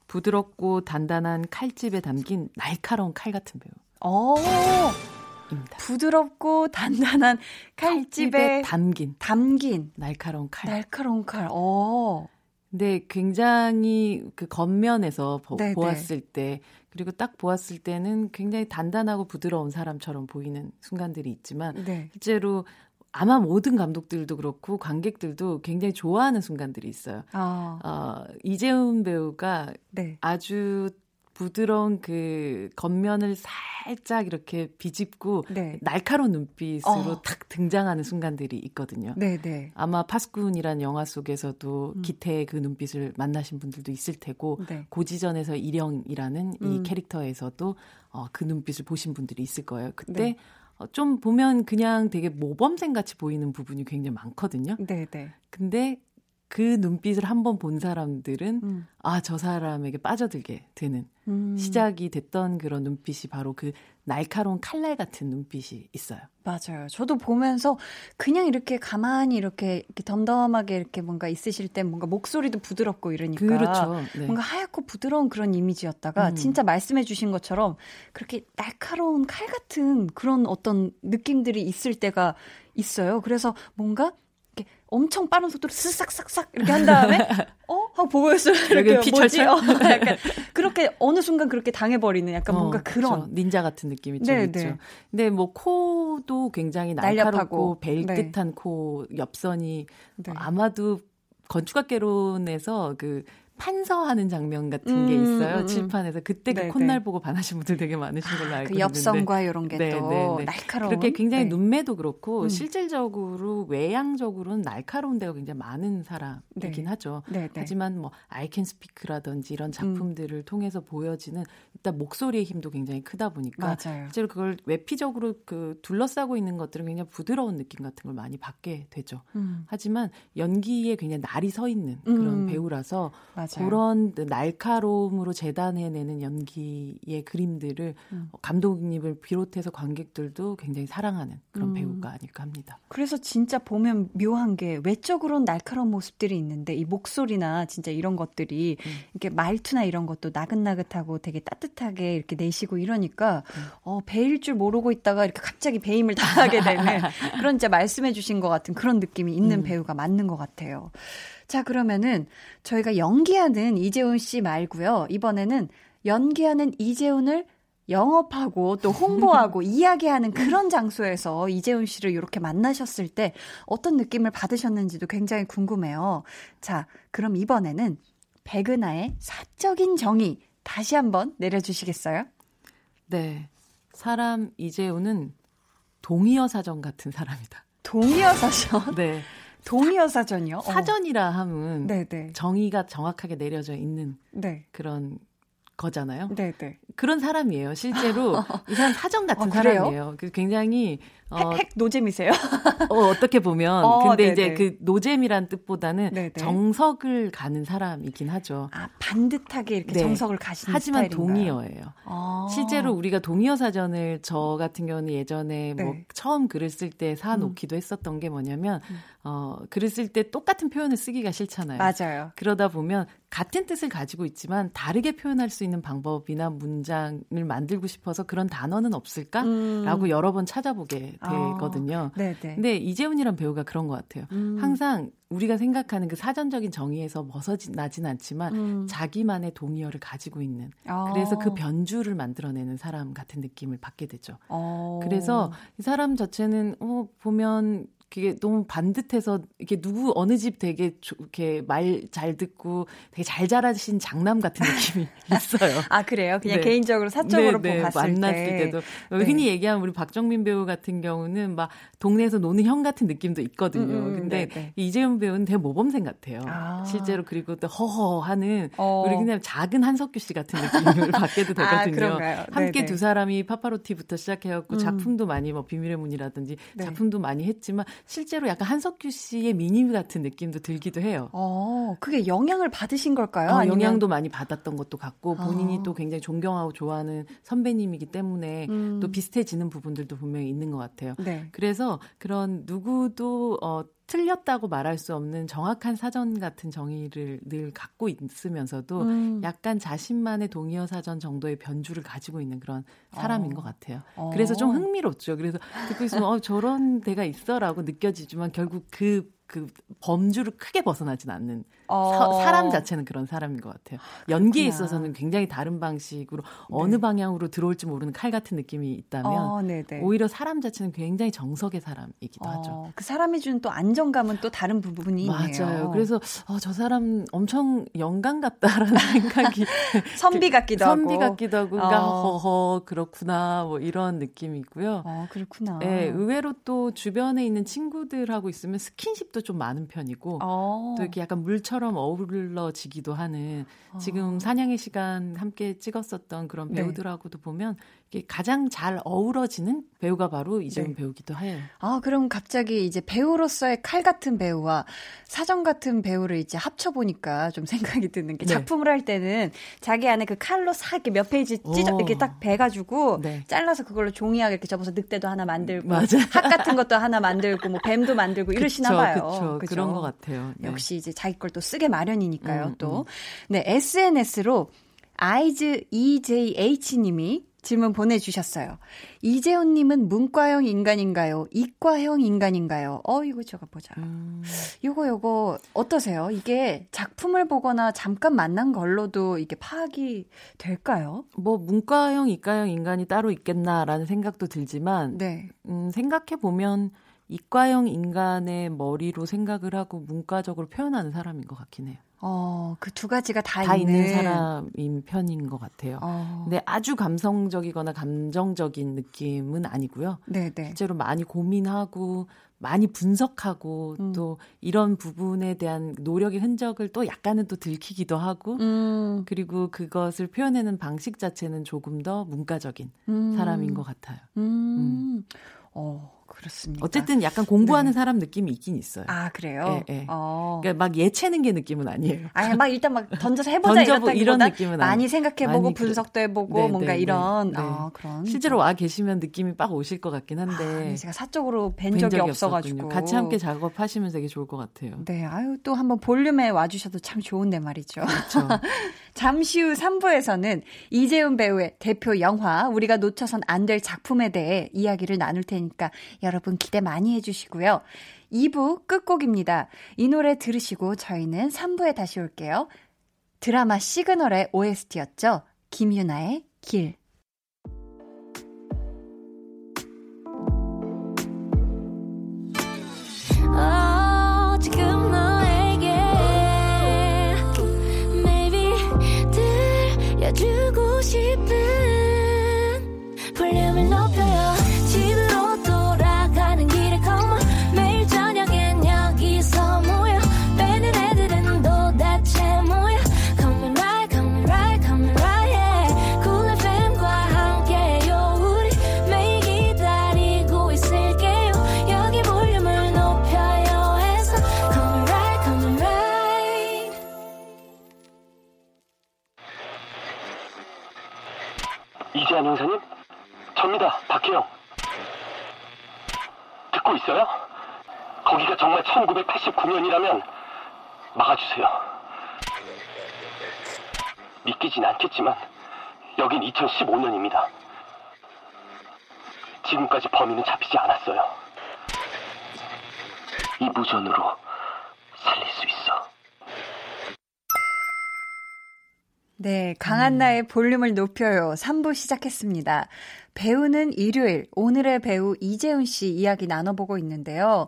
부드럽고 단단한 칼집에 담긴 날카로운 칼 같은 어, 배우입니다. 부드럽고 단단한 칼집에 담긴 담긴 날카로운 칼. 날카로운 칼. 어. 근데 굉장히 그 겉면에서 보, 네, 보았을 때 그리고 딱 보았을 때는 굉장히 단단하고 부드러운 사람처럼 보이는 순간들이 있지만 네. 실제로 아마 모든 감독들도 그렇고 관객들도 굉장히 좋아하는 순간들이 있어요. 아, 어, 이재훈 배우가 네. 아주 부드러운 그 겉면을 살짝 이렇게 비집고 네. 날카로운 눈빛으로 어. 탁 등장하는 순간들이 있거든요. 네, 네. 아마 파스꾼이란 영화 속에서도 음. 기태의 그 눈빛을 만나신 분들도 있을 테고 네. 고지전에서 일영이라는 이 음. 캐릭터에서도 어, 그 눈빛을 보신 분들이 있을 거예요. 그때 네. 어, 좀 보면 그냥 되게 모범생 같이 보이는 부분이 굉장히 많거든요. 네, 네. 근데 그 눈빛을 한번 본 사람들은 음. 아, 저 사람에게 빠져들게 되는 음. 시작이 됐던 그런 눈빛이 바로 그 날카로운 칼날 같은 눈빛이 있어요. 맞아요. 저도 보면서 그냥 이렇게 가만히 이렇게, 이렇게 덤덤하게 이렇게 뭔가 있으실 때 뭔가 목소리도 부드럽고 이러니까 그렇죠. 네. 뭔가 하얗고 부드러운 그런 이미지였다가 음. 진짜 말씀해 주신 것처럼 그렇게 날카로운 칼 같은 그런 어떤 느낌들이 있을 때가 있어요. 그래서 뭔가 엄청 빠른 속도로 스싹싹싹 이렇게 한 다음에 어? 하고 보고 있으면 이렇게? 피철철? 어, 약간 그렇게 어느 순간 그렇게 당해버리는 약간 뭔가 어, 그런 그렇죠. 닌자 같은 느낌이 좀 네, 있죠. 네. 근데 뭐 코도 굉장히. 날카롭고 벨 네. 듯한 코 옆선이 네. 아마도 건축학개론에서 그 판서하는 장면 같은 게 음, 있어요. 음, 음. 칠판에서 그때 네, 그 콧날 네. 보고 반하신 분들 되게 많으신 걸로 알고 그 있는데. 엽선과 이런 게또 네, 네, 네. 날카로운 그렇게 굉장히 네. 눈매도 그렇고 음. 실질적으로 외향적으로는 날카로운 데가 굉장히 많은 사람이긴 네. 하죠. 네, 네. 하지만 뭐 I Can Speak라든지 이런 작품들을 통해서 보여지는 일단 목소리의 힘도 굉장히 크다 보니까 맞아요. 실제로 그걸 외피적으로 그 둘러싸고 있는 것들은 굉장히 부드러운 느낌 같은 걸 많이 받게 되죠. 음, 하지만 연기에 굉장히 날이 서 있는 그런 음. 배우라서 맞아요. 그런 날카로움으로 재단해내는 연기의 그림들을 음. 감독님을 비롯해서 관객들도 굉장히 사랑하는 그런 음. 배우가 아닐까 합니다. 그래서 진짜 보면 묘한 게 외적으로는 날카로운 모습들이 있는데 이 목소리나 진짜 이런 것들이 음. 이렇게 말투나 이런 것도 나긋나긋하고 되게 따뜻하게 이렇게 내시고 이러니까 음. 어 배일 줄 모르고 있다가 이렇게 갑자기 배임을 당하게 되는 그런 진짜 말씀해 주신 것 같은 그런 느낌이 있는 음. 배우가 맞는 것 같아요. 자 그러면은 저희가 연기하는 이재훈 씨 말고요. 이번에는 연기하는 이재훈을 영업하고 또 홍보하고 이야기하는 그런 장소에서 이재훈 씨를 이렇게 만나셨을 때 어떤 느낌을 받으셨는지도 굉장히 궁금해요. 자, 그럼 이번에는 백은하의 사적인 정의 다시 한번 내려주시겠어요? 네. 사람 이재우는 동의어 사전 같은 사람이다. 동의어 사전? 네. 동의어 사전이요? 어. 사전이라 하면 네네. 정의가 정확하게 내려져 있는 네. 그런 거잖아요. 네네. 그런 사람이에요. 실제로 이 사람 사전 같은 아? 사람이에요. 그 굉장히 어, 핵, 핵 노잼이세요? 어, 어떻게 보면 어, 근데 네네. 이제 그 노잼이란 뜻보다는 네네. 정석을 가는 사람이긴 하죠. 아, 반듯하게 이렇게 네. 정석을 가시는 하지만 스타일인가요? 동의어예요. 아. 실제로 우리가 동의어 사전을 저 같은 경우는 예전에 뭐 네. 처음 글을 쓸 때 사놓기도 했었던 게 뭐냐면 어 글을 쓸 때 똑같은 표현을 쓰기가 싫잖아요. 맞아요. 그러다 보면 같은 뜻을 가지고 있지만 다르게 표현할 수 있는 방법이나 문 장을 만들고 싶어서 그런 단어는 없을까라고 음. 여러 번 찾아보게 되거든요. 네네. 근데 이재훈이란 배우가 그런 것 같아요. 음. 항상 우리가 생각하는 그 사전적인 정의에서 벗어나진 않지만 음. 자기만의 동의어를 가지고 있는 아. 그래서 그 변주를 만들어내는 사람 같은 느낌을 받게 되죠. 어. 그래서 이 사람 자체는 어 보면 그게 너무 반듯해서 이렇게 누구 어느 집 되게 조- 이렇게 말 잘 듣고 되게 잘 자라신 장남 같은 느낌이 있어요. 아 그래요? 그냥 네. 개인적으로 사적으로 네, 네, 봤을 만났을 때. 때도 네. 흔히 얘기하면 우리 박정민 배우 같은 경우는 막 동네에서 노는 형 같은 느낌도 있거든요. 음, 음, 근데 네, 네. 이재훈 배우는 되게 모범생 같아요. 아. 실제로 그리고 또 허허하는 어. 우리 그냥 작은 한석규 씨 같은 느낌을 받게도 아, 되거든요. 그런가요? 함께 네네. 두 사람이 파파로티부터 시작해갖고 음. 작품도 많이 뭐 비밀의 문이라든지 네. 작품도 많이 했지만 실제로 약간 한석규 씨의 미니 같은 느낌도 들기도 해요. 어, 그게 영향을 받으신 걸까요? 어, 영향도 많이 받았던 것도 같고 본인이 아. 또 굉장히 존경하고 좋아하는 선배님이기 때문에 음. 또 비슷해지는 부분들도 분명히 있는 것 같아요. 네. 그래서 그런 누구도 어, 틀렸다고 말할 수 없는 정확한 사전 같은 정의를 늘 갖고 있으면서도 음. 약간 자신만의 동의어 사전 정도의 변주를 가지고 있는 그런 사람인 어. 것 같아요. 어. 그래서 좀 흥미롭죠. 그래서 듣고 있으면 어, 저런 데가 있어라고 느껴지지만 결국 그그 범주를 크게 벗어나진 않는 어. 사, 사람 자체는 그런 사람인 것 같아요. 연기에 그렇구나. 있어서는 굉장히 다른 방식으로 어느 방향으로 들어올지 모르는 칼 같은 느낌이 있다면 어. 오히려 사람 자체는 굉장히 정석의 사람이기도 하죠. 어, 그 사람이 주는 또 안정감은 또 다른 부분이 있네요. 맞아요. 그래서 어, 저 사람 엄청 영감 같다라는 생각이 선비 같기도 선비 하고. 같기도 하고 그러니까 어. 허허 그렇구나 뭐 이런 느낌이고요. 어, 그렇구나. 네, 의외로 또 주변에 있는 친구들하고 있으면 스킨십 도 좀 많은 편이고 어. 또 이렇게 약간 물처럼 어우러지기도 하는 지금 사냥의 시간 함께 찍었었던 그런 네. 배우들하고도 보면 가장 잘 어우러지는 배우가 바로 이재훈 네. 배우기도 해요. 아, 그럼 갑자기 이제 배우로서의 칼 같은 배우와 사정 같은 배우를 이제 합쳐보니까 좀 생각이 드는 게 네. 작품을 할 때는 자기 안에 그 칼로 싹 이렇게 몇 페이지 찢어, 오. 이렇게 딱 베가지고 네. 잘라서 그걸로 종이하게 이렇게 접어서 늑대도 하나 만들고 맞아요. 학 같은 것도 하나 만들고 뭐 뱀도 만들고 이러시나 그쵸, 봐요. 그쵸. 그죠? 그런 것 같아요. 네. 역시 이제 자기 걸 또 쓰게 마련이니까요, 음, 또. 음. 네, SNS로 아이즈 EJH님이 질문 보내주셨어요. 이재훈님은 문과형 인간인가요? 이과형 인간인가요? 어, 이거 저거 보자. 음, 요거, 요거, 어떠세요? 이게 작품을 보거나 잠깐 만난 걸로도 이게 파악이 될까요? 뭐 문과형, 이과형 인간이 따로 있겠나라는 생각도 들지만 네. 음, 생각해 보면 이과형 인간의 머리로 생각을 하고 문과적으로 표현하는 사람인 것 같긴 해요. 어, 그 두 가지가 다, 다 있는 사람인 편인 것 같아요. 어, 근데 아주 감성적이거나 감정적인 느낌은 아니고요. 네네. 실제로 많이 고민하고 많이 분석하고 음. 또 이런 부분에 대한 노력의 흔적을 또 약간은 또 들키기도 하고 음, 그리고 그것을 표현하는 방식 자체는 조금 더 문과적인 음. 사람인 것 같아요. 음. 어, 그렇습니다. 어쨌든 약간 공부하는 네. 사람 느낌이 있긴 있어요. 아, 그래요? 예, 예. 어. 그러니까 막 예체는 게 느낌은 아니에요. 아니, 막 일단 막 던져서 해보자 던져보- 이런 느낌은 많이 생각해보고 많이 그- 분석도 해보고 네, 뭔가 네, 이런 네, 네. 아, 그런 실제로 와 계시면 느낌이 빡 오실 것 같긴 한데 아, 제가 사적으로 뵌뵌 적이 적이 없어가지고. 같이 함께 작업하시면 되게 좋을 것 같아요. 네, 아유 또 한번 볼륨에 와주셔도 참 좋은데 말이죠. 그렇죠. 잠시 후 3부에서는 이재훈 배우의 대표 영화 우리가 놓쳐선 안 될 작품에 대해 이야기를 나눌 테니까 여러분 기대 많이 해주시고요. 2부 끝곡입니다. 이 노래 들으시고 저희는 3부에 다시 올게요. 드라마 시그널의 OST였죠. 김유나의 길. 들려 형사님? 접니다, 박혜영. 듣고 있어요? 거기가 정말 1989년이라면 막아주세요. 믿기진 않겠지만 여긴 2015년입니다. 지금까지 범인은 잡히지 않았어요. 이 무전으로 살릴 수 있어. 네, 강한나의 볼륨을 높여요. 3부 시작했습니다. 배우는 일요일, 오늘의 배우 이재훈 씨 이야기 나눠보고 있는데요.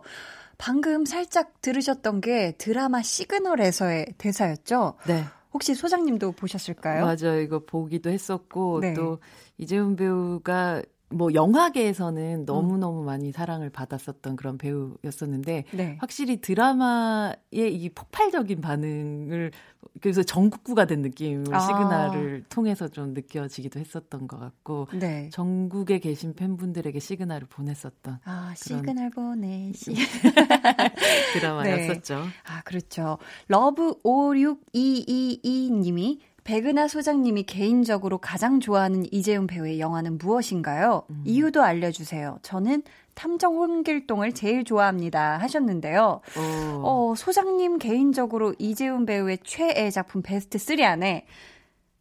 방금 살짝 들으셨던 게 드라마 시그널에서의 대사였죠? 네. 혹시 소장님도 보셨을까요? 맞아요. 이거 보기도 했었고 네. 또 이재훈 배우가 뭐 영화계에서는 너무너무 많이 사랑을 받았었던 그런 배우였었는데 네. 확실히 드라마의 이 폭발적인 반응을 그래서 전국구가 된 느낌을 아. 시그널을 통해서 좀 느껴지기도 했었던 것 같고 네. 전국에 계신 팬분들에게 시그널을 보냈었던 아, 시그널 보내 시. 드라마였었죠. 아, 그렇죠. 러브 562222님이 백은하 소장님이 개인적으로 가장 좋아하는 이제훈 배우의 영화는 무엇인가요? 음. 이유도 알려주세요. 저는 탐정 홍길동을 제일 좋아합니다. 하셨는데요. 어, 어, 소장님 개인적으로 이제훈 배우의 최애 작품 베스트 3 안에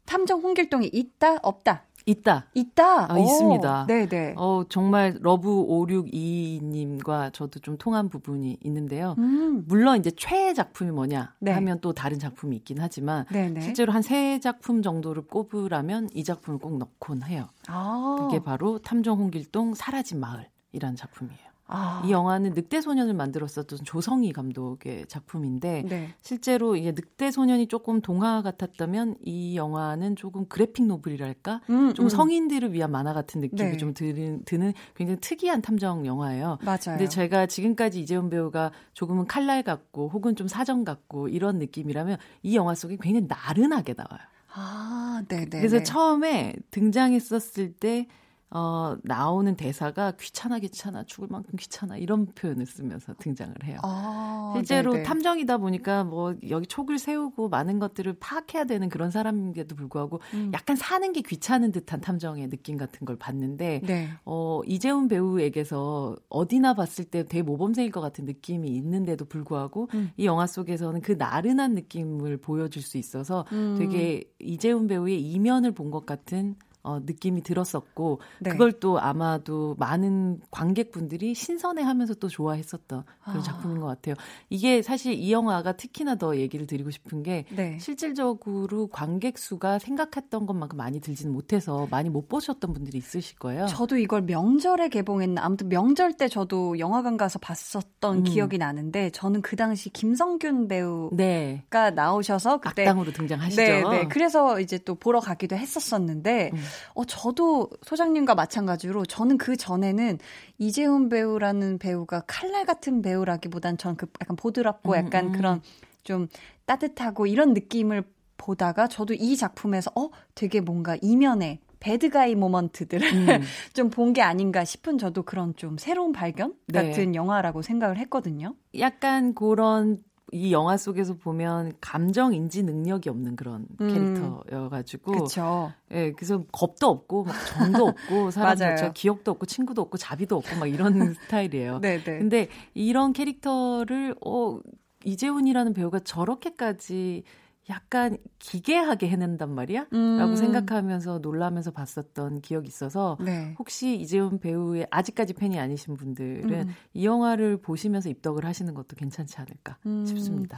탐정 홍길동이 있다, 없다? 있다. 있다. 아, 오, 있습니다. 네 네. 어, 정말 러브 5622님과 저도 좀 통한 부분이 있는데요. 음. 물론 이제 최애 작품이 뭐냐 네. 하면 또 다른 작품이 있긴 하지만 네네. 실제로 한 세 작품 정도를 꼽으라면 이 작품을 꼭 넣곤 해요. 아. 그게 바로 탐정 홍길동 사라진 마을이라는 작품이에요. 아. 이 영화는 늑대 소년을 만들었었던 조성희 감독의 작품인데 네. 실제로 이게 늑대 소년이 조금 동화 같았다면 이 영화는 조금 graphic novel이랄까 음, 좀 음. 성인들을 위한 만화 같은 느낌이 네. 좀 드는, 드는 굉장히 특이한 탐정 영화예요. 맞아요. 근데 제가 지금까지 이제훈 배우가 조금은 칼날 같고 혹은 좀 사정 같고 이런 느낌이라면 이 영화 속에 굉장히 나른하게 나와요. 아, 네 네. 그래서 처음에 등장했었을 때 어, 나오는 대사가 귀찮아 귀찮아 죽을 만큼 귀찮아 이런 표현을 쓰면서 등장을 해요. 아, 실제로 네네. 탐정이다 보니까 뭐 여기 촉을 세우고 많은 것들을 파악해야 되는 그런 사람인데도 불구하고 음. 약간 사는 게 귀찮은 듯한 탐정의 느낌 같은 걸 봤는데 네. 어, 이재훈 배우에게서 어디나 봤을 때 되게 모범생일 것 같은 느낌이 있는데도 불구하고 음. 이 영화 속에서는 그 나른한 느낌을 보여줄 수 있어서 음. 되게 이재훈 배우의 이면을 본 것 같은 어, 느낌이 들었었고 네. 그걸 또 아마도 많은 관객분들이 신선해하면서 또 좋아했었던 그런 아. 작품인 것 같아요. 이게 사실 이 영화가 특히나 더 얘기를 드리고 싶은 게 네. 실질적으로 관객 수가 생각했던 것만큼 많이 들지는 못해서 많이 못 보셨던 분들이 있으실 거예요. 저도 이걸 명절에 개봉했나 아무튼 명절 때 저도 영화관 가서 봤었던 음. 기억이 나는데 저는 그 당시 김성균 배우가 네. 나오셔서 그때 악당으로 등장하시죠. 네, 네. 그래서 이제 또 보러 가기도 했었었는데, 음. 어, 저도 소장님과 마찬가지로 저는 그 전에는 이재훈 배우라는 배우가 칼날 같은 배우라기보단 전 그 약간 보드랍고 음, 약간 음. 그런 좀 따뜻하고 이런 느낌을 보다가 저도 이 작품에서 어, 되게 뭔가 이면에 배드가이 모먼트들을 음. 좀본 게 아닌가 싶은 저도 그런 좀 새로운 발견 네. 같은 영화라고 생각을 했거든요. 약간 그런 이 영화 속에서 보면 감정 인지 능력이 없는 그런 음. 캐릭터여가지고 그렇죠. 예, 그래서 겁도 없고 막 정도 없고 사람. 자체가 기억도 없고 친구도 없고 자비도 없고 막 이런 스타일이에요. 네, 네. 근데 이런 캐릭터를 어 이재훈이라는 배우가 저렇게까지 약간 기괴하게 해낸단 말이야? 음. 라고 생각하면서 놀라면서 봤었던 기억이 있어서 네. 혹시 이재훈 배우의 아직까지 팬이 아니신 분들은 음. 이 영화를 보시면서 입덕을 하시는 것도 괜찮지 않을까 음. 싶습니다.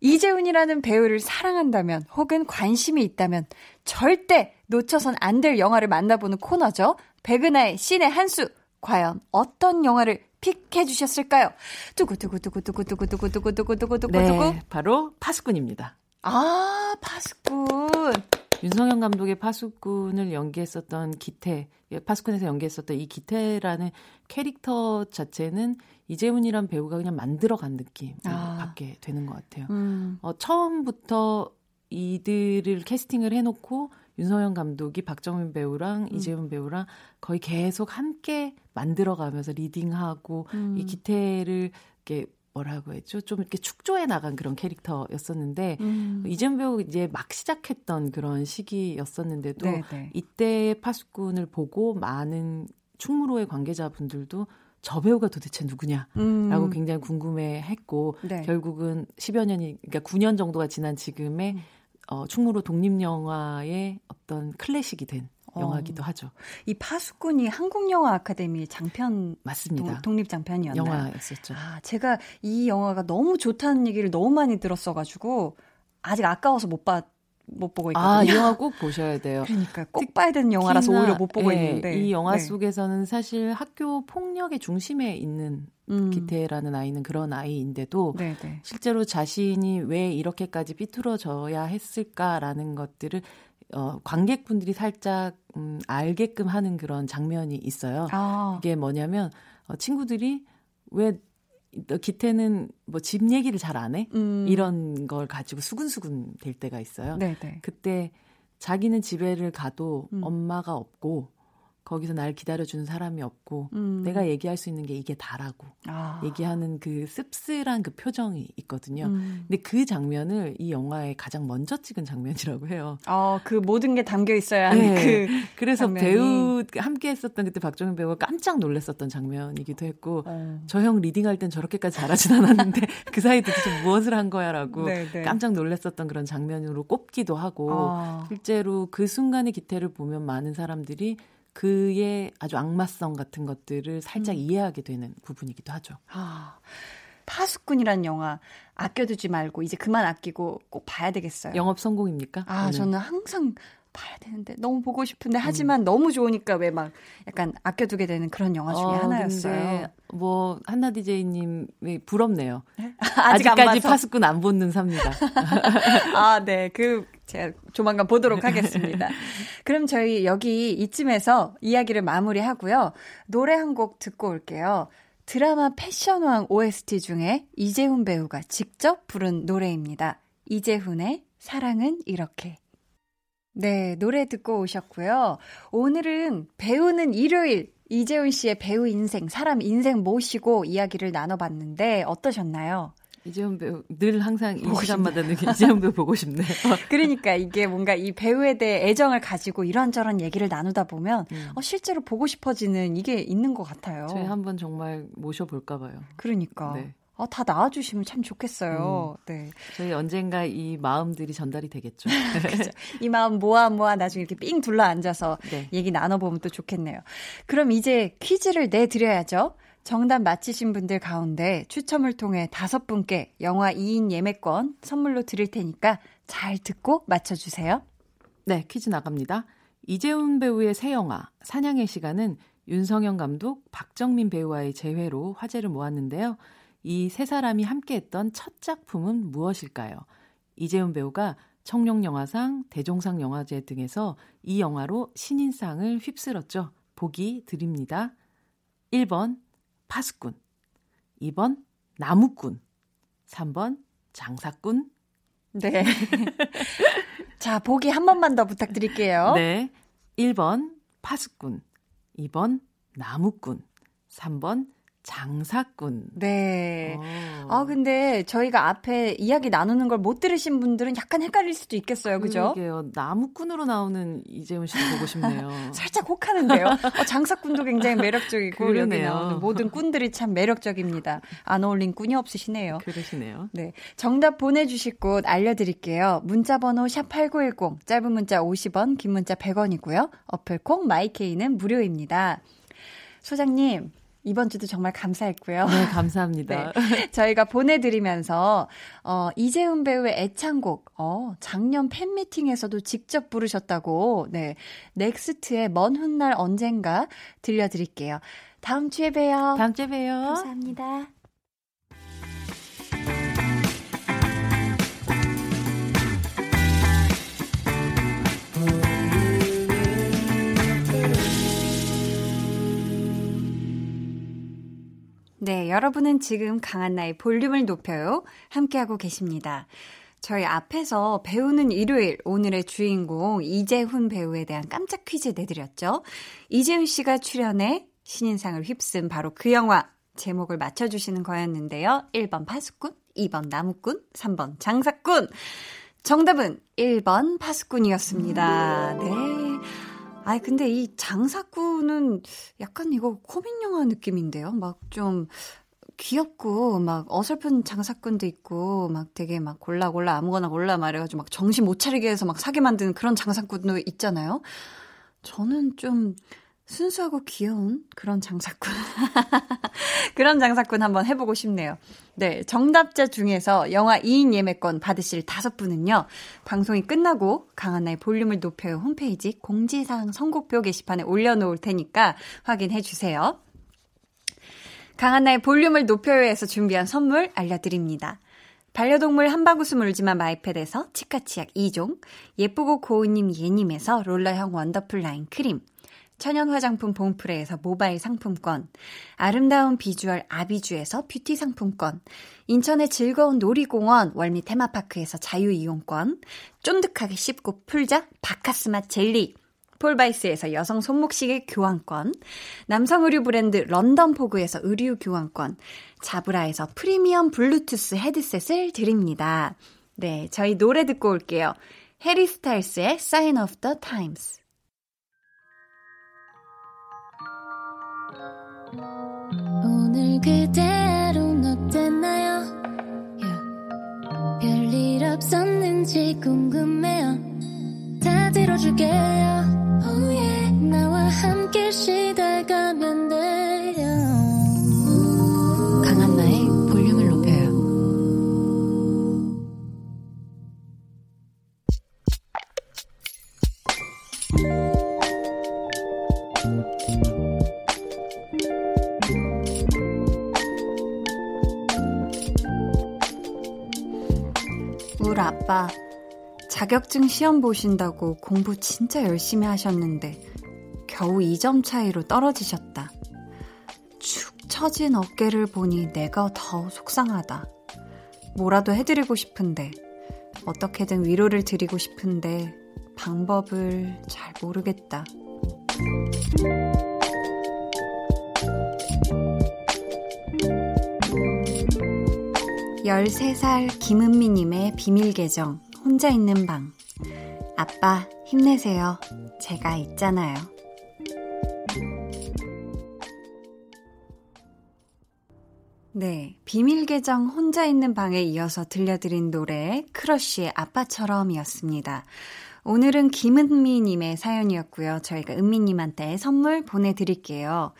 이재훈이라는 배우를 사랑한다면 혹은 관심이 있다면 절대 놓쳐선 안 될 영화를 만나보는 코너죠. 백은하의 신의 한 수. 과연 어떤 영화를 픽해 주셨을까요? 두구두구두구두구두구두구두구두구두구두구. 네, 바로 파수꾼입니다. 아, 파수꾼. 윤성현 감독의 파수꾼을 연기했었던 기태, 예, 파수꾼에서 연기했었던 이 기태라는 캐릭터 자체는 이재훈이란 배우가 그냥 만들어간 느낌을 아. 받게 되는 것 같아요. 음. 어, 처음부터 이들을 캐스팅을 해놓고 윤성현 감독이 박정민 배우랑 음. 이재훈 배우랑 거의 계속 함께 만들어가면서 리딩하고 음. 이 기태를 이렇게 뭐라고 했죠? 좀 이렇게 축조해 나간 그런 캐릭터였었는데 음. 이재훈 배우가 이제 막 시작했던 그런 시기였었는데도 네, 네. 이때 파수꾼을 보고 많은 충무로의 관계자분들도 저 배우가 도대체 누구냐라고 음. 굉장히 궁금해했고 네. 결국은 10여 년이 그러니까 9년 정도가 지난 지금의 음. 어, 충무로 독립 영화의 어떤 클래식이 된 어. 영화기도 하죠. 이 파수꾼이 한국 영화 아카데미 장편 맞습니다. 독립 장편이었나요? 영화였었죠. 아, 제가 이 영화가 너무 좋다는 얘기를 너무 많이 들었어가지고 아직 아까워서 못 봐, 못 보고 있거든요. 아, 이 영화 꼭 보셔야 돼요. 그러니까 꼭 봐야 되는 영화라서 오히려 못 보고 예, 있는데 이 영화 네. 속에서는 사실 학교 폭력의 중심에 있는 음. 기태라는 아이는 그런 아이인데도 네, 네. 실제로 자신이 왜 이렇게까지 삐뚤어져야 했을까라는 것들을 어, 관객분들이 살짝 음, 알게끔 하는 그런 장면이 있어요. 아, 이게 뭐냐면 어, 친구들이 왜 너 기태는 뭐 집 얘기를 잘 안 해? 음. 이런 걸 가지고 수근수근 될 때가 있어요. 네, 네. 그때 자기는 집에를 가도 음. 엄마가 없고 거기서 날 기다려주는 사람이 없고 음. 내가 얘기할 수 있는 게 이게 다라고 아. 얘기하는 그 씁쓸한 그 표정이 있거든요. 음. 근데 그 장면을 이 영화에 가장 먼저 찍은 장면이라고 해요. 어, 그 모든 게 담겨 있어야 하는 네. 그 그래서 장면이. 배우 함께 했었던 그때 박정현 배우가 깜짝 놀랐었던 장면이기도 했고 어. 저형 리딩할 땐 저렇게까지 잘하진 않았는데 그 사이 도대체 무엇을 한 거야라고 네, 네. 깜짝 놀랐었던 그런 장면으로 꼽기도 하고 아. 실제로 그 순간의 기태를 보면 많은 사람들이 그의 아주 악마성 같은 것들을 살짝 음. 이해하게 되는 부분이기도 하죠. 아, 파수꾼이란 영화 아껴두지 말고 이제 그만 아끼고 꼭 봐야 되겠어요. 영업 성공입니까? 아, 오늘? 저는 항상 봐야 되는데 너무 보고 음. 싶은데 하지만 너무 좋으니까 왜 막 약간 아껴두게 되는 그런 영화 중에 어, 하나였어요. 뭐 한나 디제이님이 부럽네요. 아직 안 아직까지. 파수꾼 안 본는 삽니다. 아, 네. 그, 제가 조만간 보도록 하겠습니다. 그럼 저희 여기 이쯤에서 이야기를 마무리하고요. 노래 한 곡 듣고 올게요. 드라마 패션왕 OST 중에 이재훈 배우가 직접 부른 노래입니다. 이재훈의 사랑은 이렇게. 네, 노래 듣고 오셨고요. 오늘은 배우는 일요일 이재훈 씨의 배우 인생, 사람 인생 모시고 이야기를 나눠봤는데 어떠셨나요? 이재훈 배우 늘 항상 이 보고 시간마다 늘 이재훈 배우 보고 싶네요. 그러니까 이게 뭔가 이 배우에 대해 애정을 가지고 이런저런 얘기를 나누다 보면 음. 어, 실제로 보고 싶어지는 이게 있는 것 같아요. 저희 한번 정말 모셔볼까 봐요. 그러니까. 네. 음. 아, 다 나와주시면 참 좋겠어요. 네. 저희 언젠가 이 마음들이 전달이 되겠죠. 그죠. 이 마음 모아 모아 나중에 이렇게 삥 둘러 앉아서 네. 얘기 나눠보면 또 좋겠네요. 그럼 이제 퀴즈를 내드려야죠. 정답 맞히신 분들 가운데 추첨을 통해 다섯 분께 영화 2인 예매권 선물로 드릴 테니까 잘 듣고 맞춰주세요. 네, 퀴즈 나갑니다. 이재훈 배우의 새 영화 사냥의 시간은 윤성현 감독, 박정민 배우와의 재회로 화제를 모았는데요. 이 세 사람이 함께했던 첫 작품은 무엇일까요? 이재훈 배우가 청룡영화상, 대종상 영화제 등에서 이 영화로 신인상을 휩쓸었죠. 보기 드립니다. 1번 파수꾼, 2번 나무꾼, 3번 장사꾼, 네. 자, 보기 한 번만 더 부탁드릴게요. 네. 1번 파수꾼, 2번 나무꾼, 3번 장사꾼. 네. 어. 아, 근데 저희가 앞에 이야기 나누는 걸 못 들으신 분들은 약간 헷갈릴 수도 있겠어요. 그죠? 그러게요. 나무꾼으로 나오는 이재훈 씨를 보고 싶네요. 살짝 혹하는데요. 어, 장사꾼도 굉장히 매력적이고 그러네요. 모든 꾼들이 참 매력적입니다. 안 어울린 꾼이 없으시네요. 그러시네요. 네. 정답 보내 주실 곳 알려 드릴게요. 문자 번호 샵8910, 짧은 문자 50원, 긴 문자 100원이고요. 어플 콩, 마이케이는 무료입니다. 소장님, 이번 주도 정말 감사했고요. 네, 감사합니다. 네. 저희가 보내드리면서, 어, 이재훈 배우의 애창곡, 어, 작년 팬미팅에서도 직접 부르셨다고, 네. 넥스트의 먼 훗날 언젠가 들려드릴게요. 다음 주에 봬요. 다음 주에 봬요. 감사합니다. 네, 여러분은 지금 강한나의 볼륨을 높여요. 함께하고 계십니다. 저희 앞에서 배우는 일요일 오늘의 주인공 이재훈 배우에 대한 깜짝 퀴즈 내드렸죠. 이재훈 씨가 출연해 신인상을 휩쓴 바로 그 영화 제목을 맞춰주시는 거였는데요. 1번 파수꾼, 2번 나무꾼, 3번 장사꾼. 정답은 1번 파수꾼이었습니다. 네. 아이, 근데 이 장사꾼은 약간 이거 코믹 영화 느낌인데요. 막 좀 귀엽고, 막 어설픈 장사꾼도 있고, 막 되게 막 골라 골라 아무거나 골라 말해가지고 막 정신 못 차리게 해서 막 사게 만드는 그런 장사꾼도 있잖아요. 저는 좀 순수하고 귀여운 그런 장사꾼. 그런 장사꾼 한번 해보고 싶네요. 네, 정답자 중에서 영화 2인 예매권 받으실 다섯 분은요, 방송이 끝나고 강한나의 볼륨을 높여요 홈페이지 공지사항 선곡표 게시판에 올려놓을 테니까 확인해 주세요. 강한나의 볼륨을 높여요에서 준비한 선물 알려드립니다. 반려동물 한바구스 물지만 마이패드에서 치카치약 2종, 예쁘고 고운님 예님에서 롤러형 원더풀 라인 크림, 천연 화장품 봉프레에서 모바일 상품권, 아름다운 비주얼 아비주에서 뷰티 상품권, 인천의 즐거운 놀이공원 월미 테마파크에서 자유이용권, 쫀득하게 씹고 풀자 박카스맛 젤리, 폴바이스에서 여성 손목시계 교환권, 남성 의류 브랜드 런던 포그에서 의류 교환권, 자브라에서 프리미엄 블루투스 헤드셋을 드립니다. 네, 저희 노래 듣고 올게요. 해리 스타일스의 Sign of the Times. 오늘 그대는 어땠나요? Yeah. 별일 없었는지 궁금해요. 다 들어줄게요. Oh yeah. 나와 함께 시달가면 돼요. 강한나의 볼륨을 높여요. 아빠 자격증 시험 보신다고 공부 진짜 열심히 하셨는데 겨우 2점 차이로 떨어지셨다. 축 처진 어깨를 보니 내가 더 속상하다. 뭐라도 해드리고 싶은데 어떻게든 위로를 드리고 싶은데 방법을 잘 모르겠다. 13살 김은미님의 비밀 계정, 혼자 있는 방. 아빠, 힘내세요. 제가 있잖아요. 네. 비밀 계정 혼자 있는 방에 이어서 들려드린 노래, 크러쉬의 아빠처럼이었습니다. 오늘은 김은미님의 사연이었고요. 저희가 은미님한테 선물 보내드릴게요.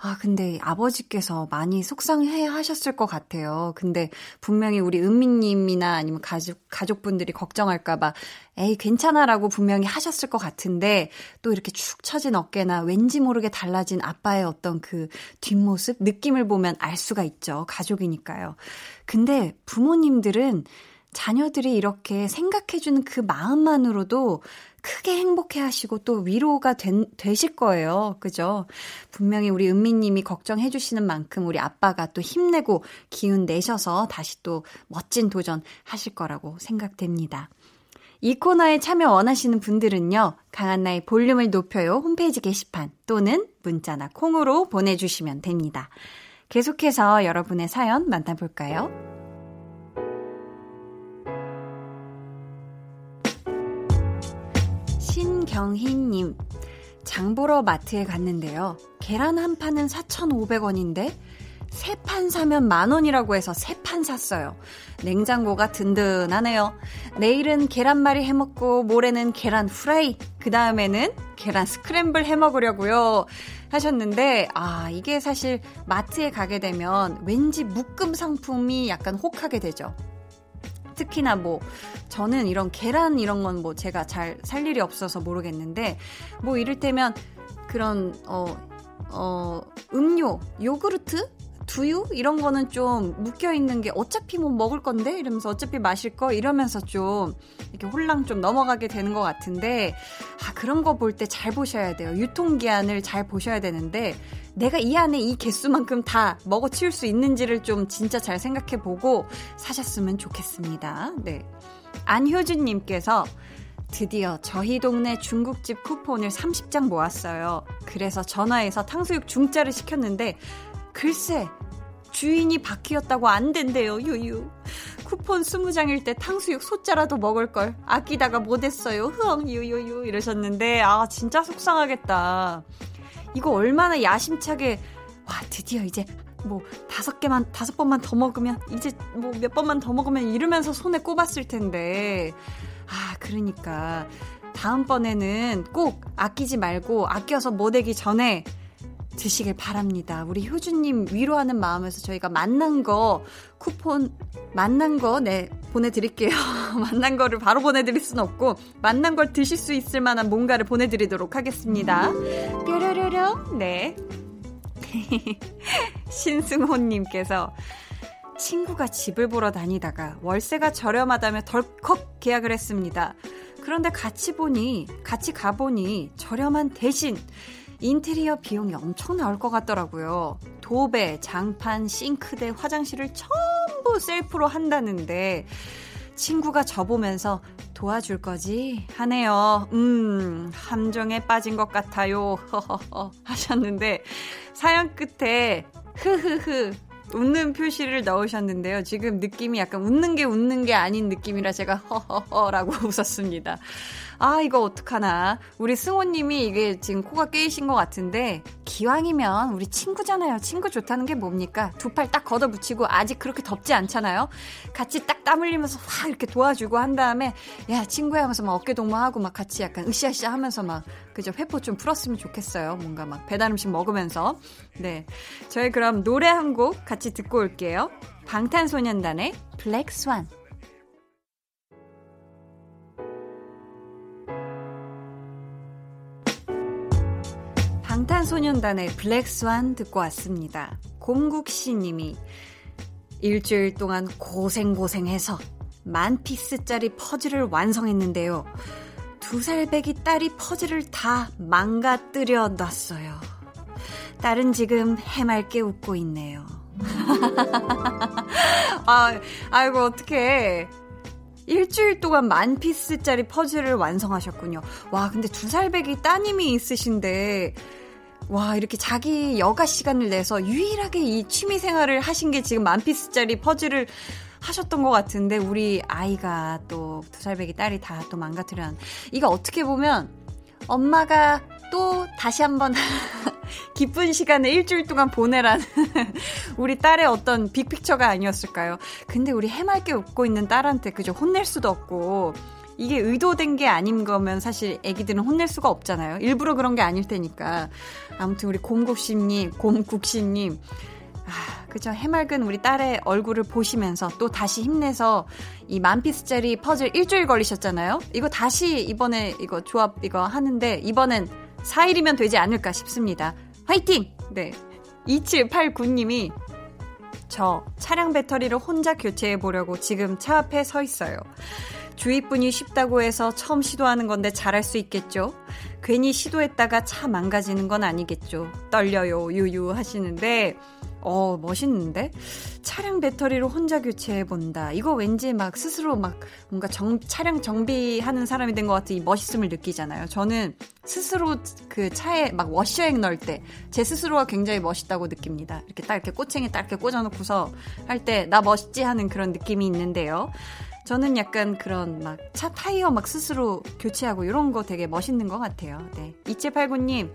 아, 근데 아버지께서 많이 속상해 하셨을 것 같아요. 근데 분명히 우리 은미님이나 아니면 가족, 가족분들이 걱정할까봐, 에이, 괜찮아라고 분명히 하셨을 것 같은데, 또 이렇게 축 처진 어깨나 왠지 모르게 달라진 아빠의 어떤 그 뒷모습, 느낌을 보면 알 수가 있죠. 가족이니까요. 근데 부모님들은 자녀들이 이렇게 생각해주는 그 마음만으로도 크게 행복해 하시고 또 위로가 된, 되실 거예요. 그죠? 분명히 우리 은미님이 걱정해 주시는 만큼 우리 아빠가 또 힘내고 기운 내셔서 다시 또 멋진 도전 하실 거라고 생각됩니다. 이 코너에 참여 원하시는 분들은요, 강한나의 볼륨을 높여요 홈페이지 게시판 또는 문자나 콩으로 보내주시면 됩니다. 계속해서 여러분의 사연 만나볼까요? 신경희님, 장 보러 마트에 갔는데요. 계란 한 판은 4,500원인데, 세 판 사면 만 원이라고 해서 세 판 샀어요. 냉장고가 든든하네요. 내일은 계란말이 해 먹고, 모레는 계란 후라이, 그 다음에는 계란 스크램블 해 먹으려고요. 하셨는데, 아, 이게 사실 마트에 가게 되면 왠지 묶음 상품이 약간 혹하게 되죠. 특히나 뭐 저는 이런 계란 이런 건 뭐 제가 잘 살 일이 없어서 모르겠는데 뭐 이를테면 그런 어 어, 음료, 요구르트? 두유? 이런 거는 좀 묶여 있는 게 어차피 뭐 먹을 건데? 이러면서 어차피 마실 거? 이러면서 좀 이렇게 홀랑 좀 넘어가게 되는 것 같은데, 아, 그런 거 볼 때 잘 보셔야 돼요. 유통기한을 잘 보셔야 되는데, 내가 이 안에 이 개수만큼 다 먹어치울 수 있는지를 좀 진짜 잘 생각해 보고 사셨으면 좋겠습니다. 네. 안효준님께서 드디어 저희 동네 중국집 쿠폰을 30장 모았어요. 그래서 전화해서 탕수육 중짜를 시켰는데 글쎄 주인이 바뀌었다고 안 된대요. 유유. 쿠폰 20장일 때 탕수육 소짜라도 먹을 걸 아끼다가 못 했어요. 흐엉 유유유 이러셨는데 아 진짜 속상하겠다. 이거 얼마나 야심차게 와 드디어 이제 뭐 다섯 개만 다섯 번만 더 먹으면 이제 뭐 몇 번만 더 먹으면 이러면서 손에 꼽았을 텐데 아 그러니까 다음번에는 꼭 아끼지 말고 아껴서 못 되기 전에 드시길 바랍니다. 우리 효주님 위로하는 마음에서 저희가 만난 거 쿠폰 만난 거 네 보내드릴게요. 만난 거를 바로 보내드릴 순 없고 만난 걸 드실 수 있을 만한 뭔가를 보내드리도록 하겠습니다. 뾰로로로 네 신승호님께서 친구가 집을 보러 다니다가 월세가 저렴하다며 덜컥 계약을 했습니다. 그런데 같이 보니 같이 가보니 저렴한 대신 인테리어 비용이 엄청 나올 것 같더라고요. 도배, 장판, 싱크대, 화장실을 전부 셀프로 한다는데 친구가 저보면서 도와줄 거지? 하네요. 음, 함정에 빠진 것 같아요. 하셨는데, 사연 끝에, 흐흐흐. 웃는 표시를 넣으셨는데요. 지금 느낌이 약간 웃는 게 웃는 게 아닌 느낌이라 제가 허허허라고 웃었습니다. 아, 이거 어떡하나. 우리 승호님이 이게 지금 코가 깨이신 것 같은데, 기왕이면 우리 친구잖아요. 친구 좋다는 게 뭡니까? 두 팔 딱 걷어붙이고, 아직 그렇게 덥지 않잖아요? 같이 딱 땀 흘리면서 확 이렇게 도와주고 한 다음에, 야, 친구야 하면서 막 어깨 동무하고 막 같이 약간 으쌰으쌰 하면서 막, 그죠? 회포 좀 풀었으면 좋겠어요. 뭔가 막 배달 음식 먹으면서. 네. 저희 그럼 노래 한 곡 같이 듣고 올게요. 방탄소년단의 블랙 스완. 방탄소년단의 블랙스완 듣고 왔습니다. 곰국씨 님이 일주일 동안 고생고생해서 만 피스짜리 퍼즐을 완성했는데요. 두 살배기 딸이 퍼즐을 다 망가뜨려 놨어요. 딸은 지금 해맑게 웃고 있네요. 아, 아이고, 어떡해. 일주일 동안 만 피스짜리 퍼즐을 완성하셨군요. 와, 근데 두 살배기 따님이 있으신데, 와, 이렇게 자기 여가 시간을 내서 유일하게 이 취미 생활을 하신 게 지금 만 피스짜리 퍼즐을 하셨던 것 같은데, 우리 아이가 또 두 살배기 딸이 다 또 망가뜨려. 이거 어떻게 보면 엄마가 또 다시 한번 기쁜 시간을 일주일 동안 보내라는 우리 딸의 어떤 빅픽처가 아니었을까요? 근데 우리 해맑게 웃고 있는 딸한테 그저 혼낼 수도 없고 이게 의도된 게 아닌 거면 사실 애기들은 혼낼 수가 없잖아요. 일부러 그런 게 아닐 테니까. 아무튼 우리 곰국심님, 곰국심님. 아, 그죠. 해맑은 우리 딸의 얼굴을 보시면서 또 다시 힘내서 이 만피스짜리 퍼즐 일주일 걸리셨잖아요. 이거 다시 이번에 이거 조합 이거 하는데 이번엔 4일이면 되지 않을까 싶습니다. 화이팅! 네. 2789님이 저 차량 배터리를 혼자 교체해 보려고 지금 차 앞에 서 있어요. 주위 분이 쉽다고 해서 처음 시도하는 건데 잘할 수 있겠죠? 괜히 시도했다가 차 망가지는 건 아니겠죠? 떨려요, 유유 하시는데, 어, 멋있는데? 차량 배터리를 혼자 교체해 본다. 이거 왠지 막 스스로 막 뭔가 정, 차량 정비하는 사람이 된 것 같은 이 멋있음을 느끼잖아요. 저는 스스로 그 차에 막 워셔액 넣을 때 제 스스로가 굉장히 멋있다고 느낍니다. 이렇게 딱 이렇게 꼬챙이 딱 이렇게 꽂아놓고서 할 때 나 멋있지 하는 그런 느낌이 있는데요. 저는 약간 그런 막 차 타이어 막 스스로 교체하고 이런 거 되게 멋있는 것 같아요. 네. 2789님,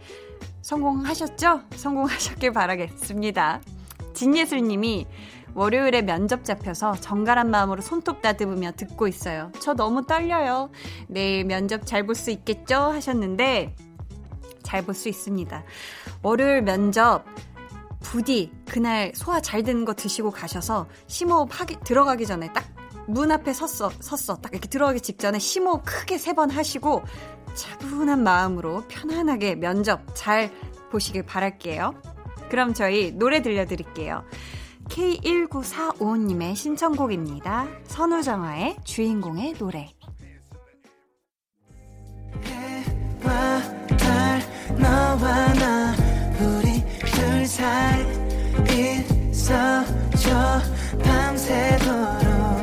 성공하셨죠? 성공하셨길 바라겠습니다. 진예슬님이 월요일에 면접 잡혀서 정갈한 마음으로 손톱 다듬으며 듣고 있어요. 저 너무 떨려요. 내일 면접 잘 볼 수 있겠죠? 하셨는데, 잘 볼 수 있습니다. 월요일 면접, 부디 그날 소화 잘 되는 거 드시고 가셔서 심호흡 하기, 들어가기 전에 딱 문 앞에 섰어, 섰어. 딱 이렇게 들어가기 직전에 심호흡 크게 세 번 하시고 차분한 마음으로 편안하게 면접 잘 보시길 바랄게요. 그럼 저희 노래 들려드릴게요. K1945님의 신청곡입니다. 선우정아의 주인공의 노래. 밤새도록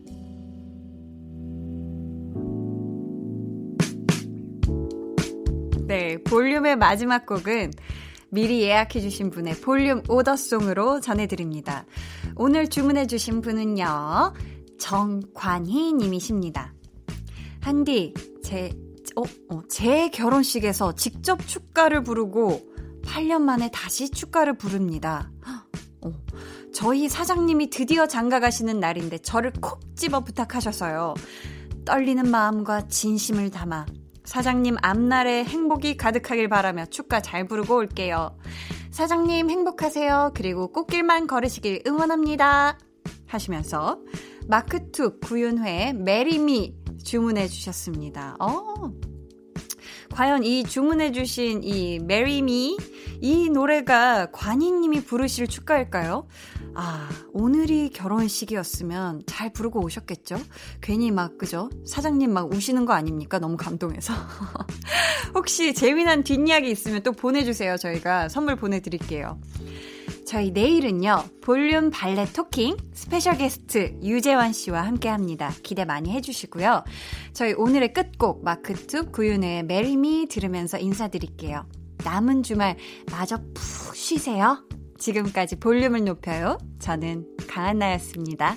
네, 볼륨의 마지막 곡은 미리 예약해주신 분의 볼륨 오더송으로 전해드립니다. 오늘 주문해주신 분은요, 정관희 님이십니다. 한디, 제, 어, 어, 제 결혼식에서 직접 축가를 부르고 8년 만에 다시 축가를 부릅니다. 어, 저희 사장님이 드디어 장가 가시는 날인데 저를 콕 집어 부탁하셔서요. 떨리는 마음과 진심을 담아 사장님 앞날에 행복이 가득하길 바라며 축가 잘 부르고 올게요. 사장님 행복하세요. 그리고 꽃길만 걸으시길 응원합니다. 하시면서 마크툽 구윤회의 Marry Me 주문해 주셨습니다. 어. 과연 이 주문해 주신 이 Marry Me 이 노래가 관희 님이 부르실 축가일까요? 아, 오늘이 결혼식이었으면 잘 부르고 오셨겠죠? 괜히 막, 그죠? 사장님 막 우시는 거 아닙니까? 너무 감동해서. 혹시 재미난 뒷이야기 있으면 또 보내주세요. 저희가 선물 보내드릴게요. 저희 내일은요, 볼륨 발레 토킹 special guest 유재환 씨와 함께 합니다. 기대 많이 해주시고요. 저희 오늘의 끝곡 마크툽 구윤회의 Marry Me 들으면서 인사드릴게요. 남은 주말 마저 푹 쉬세요. 지금까지 볼륨을 높여요. 저는 강한나였습니다.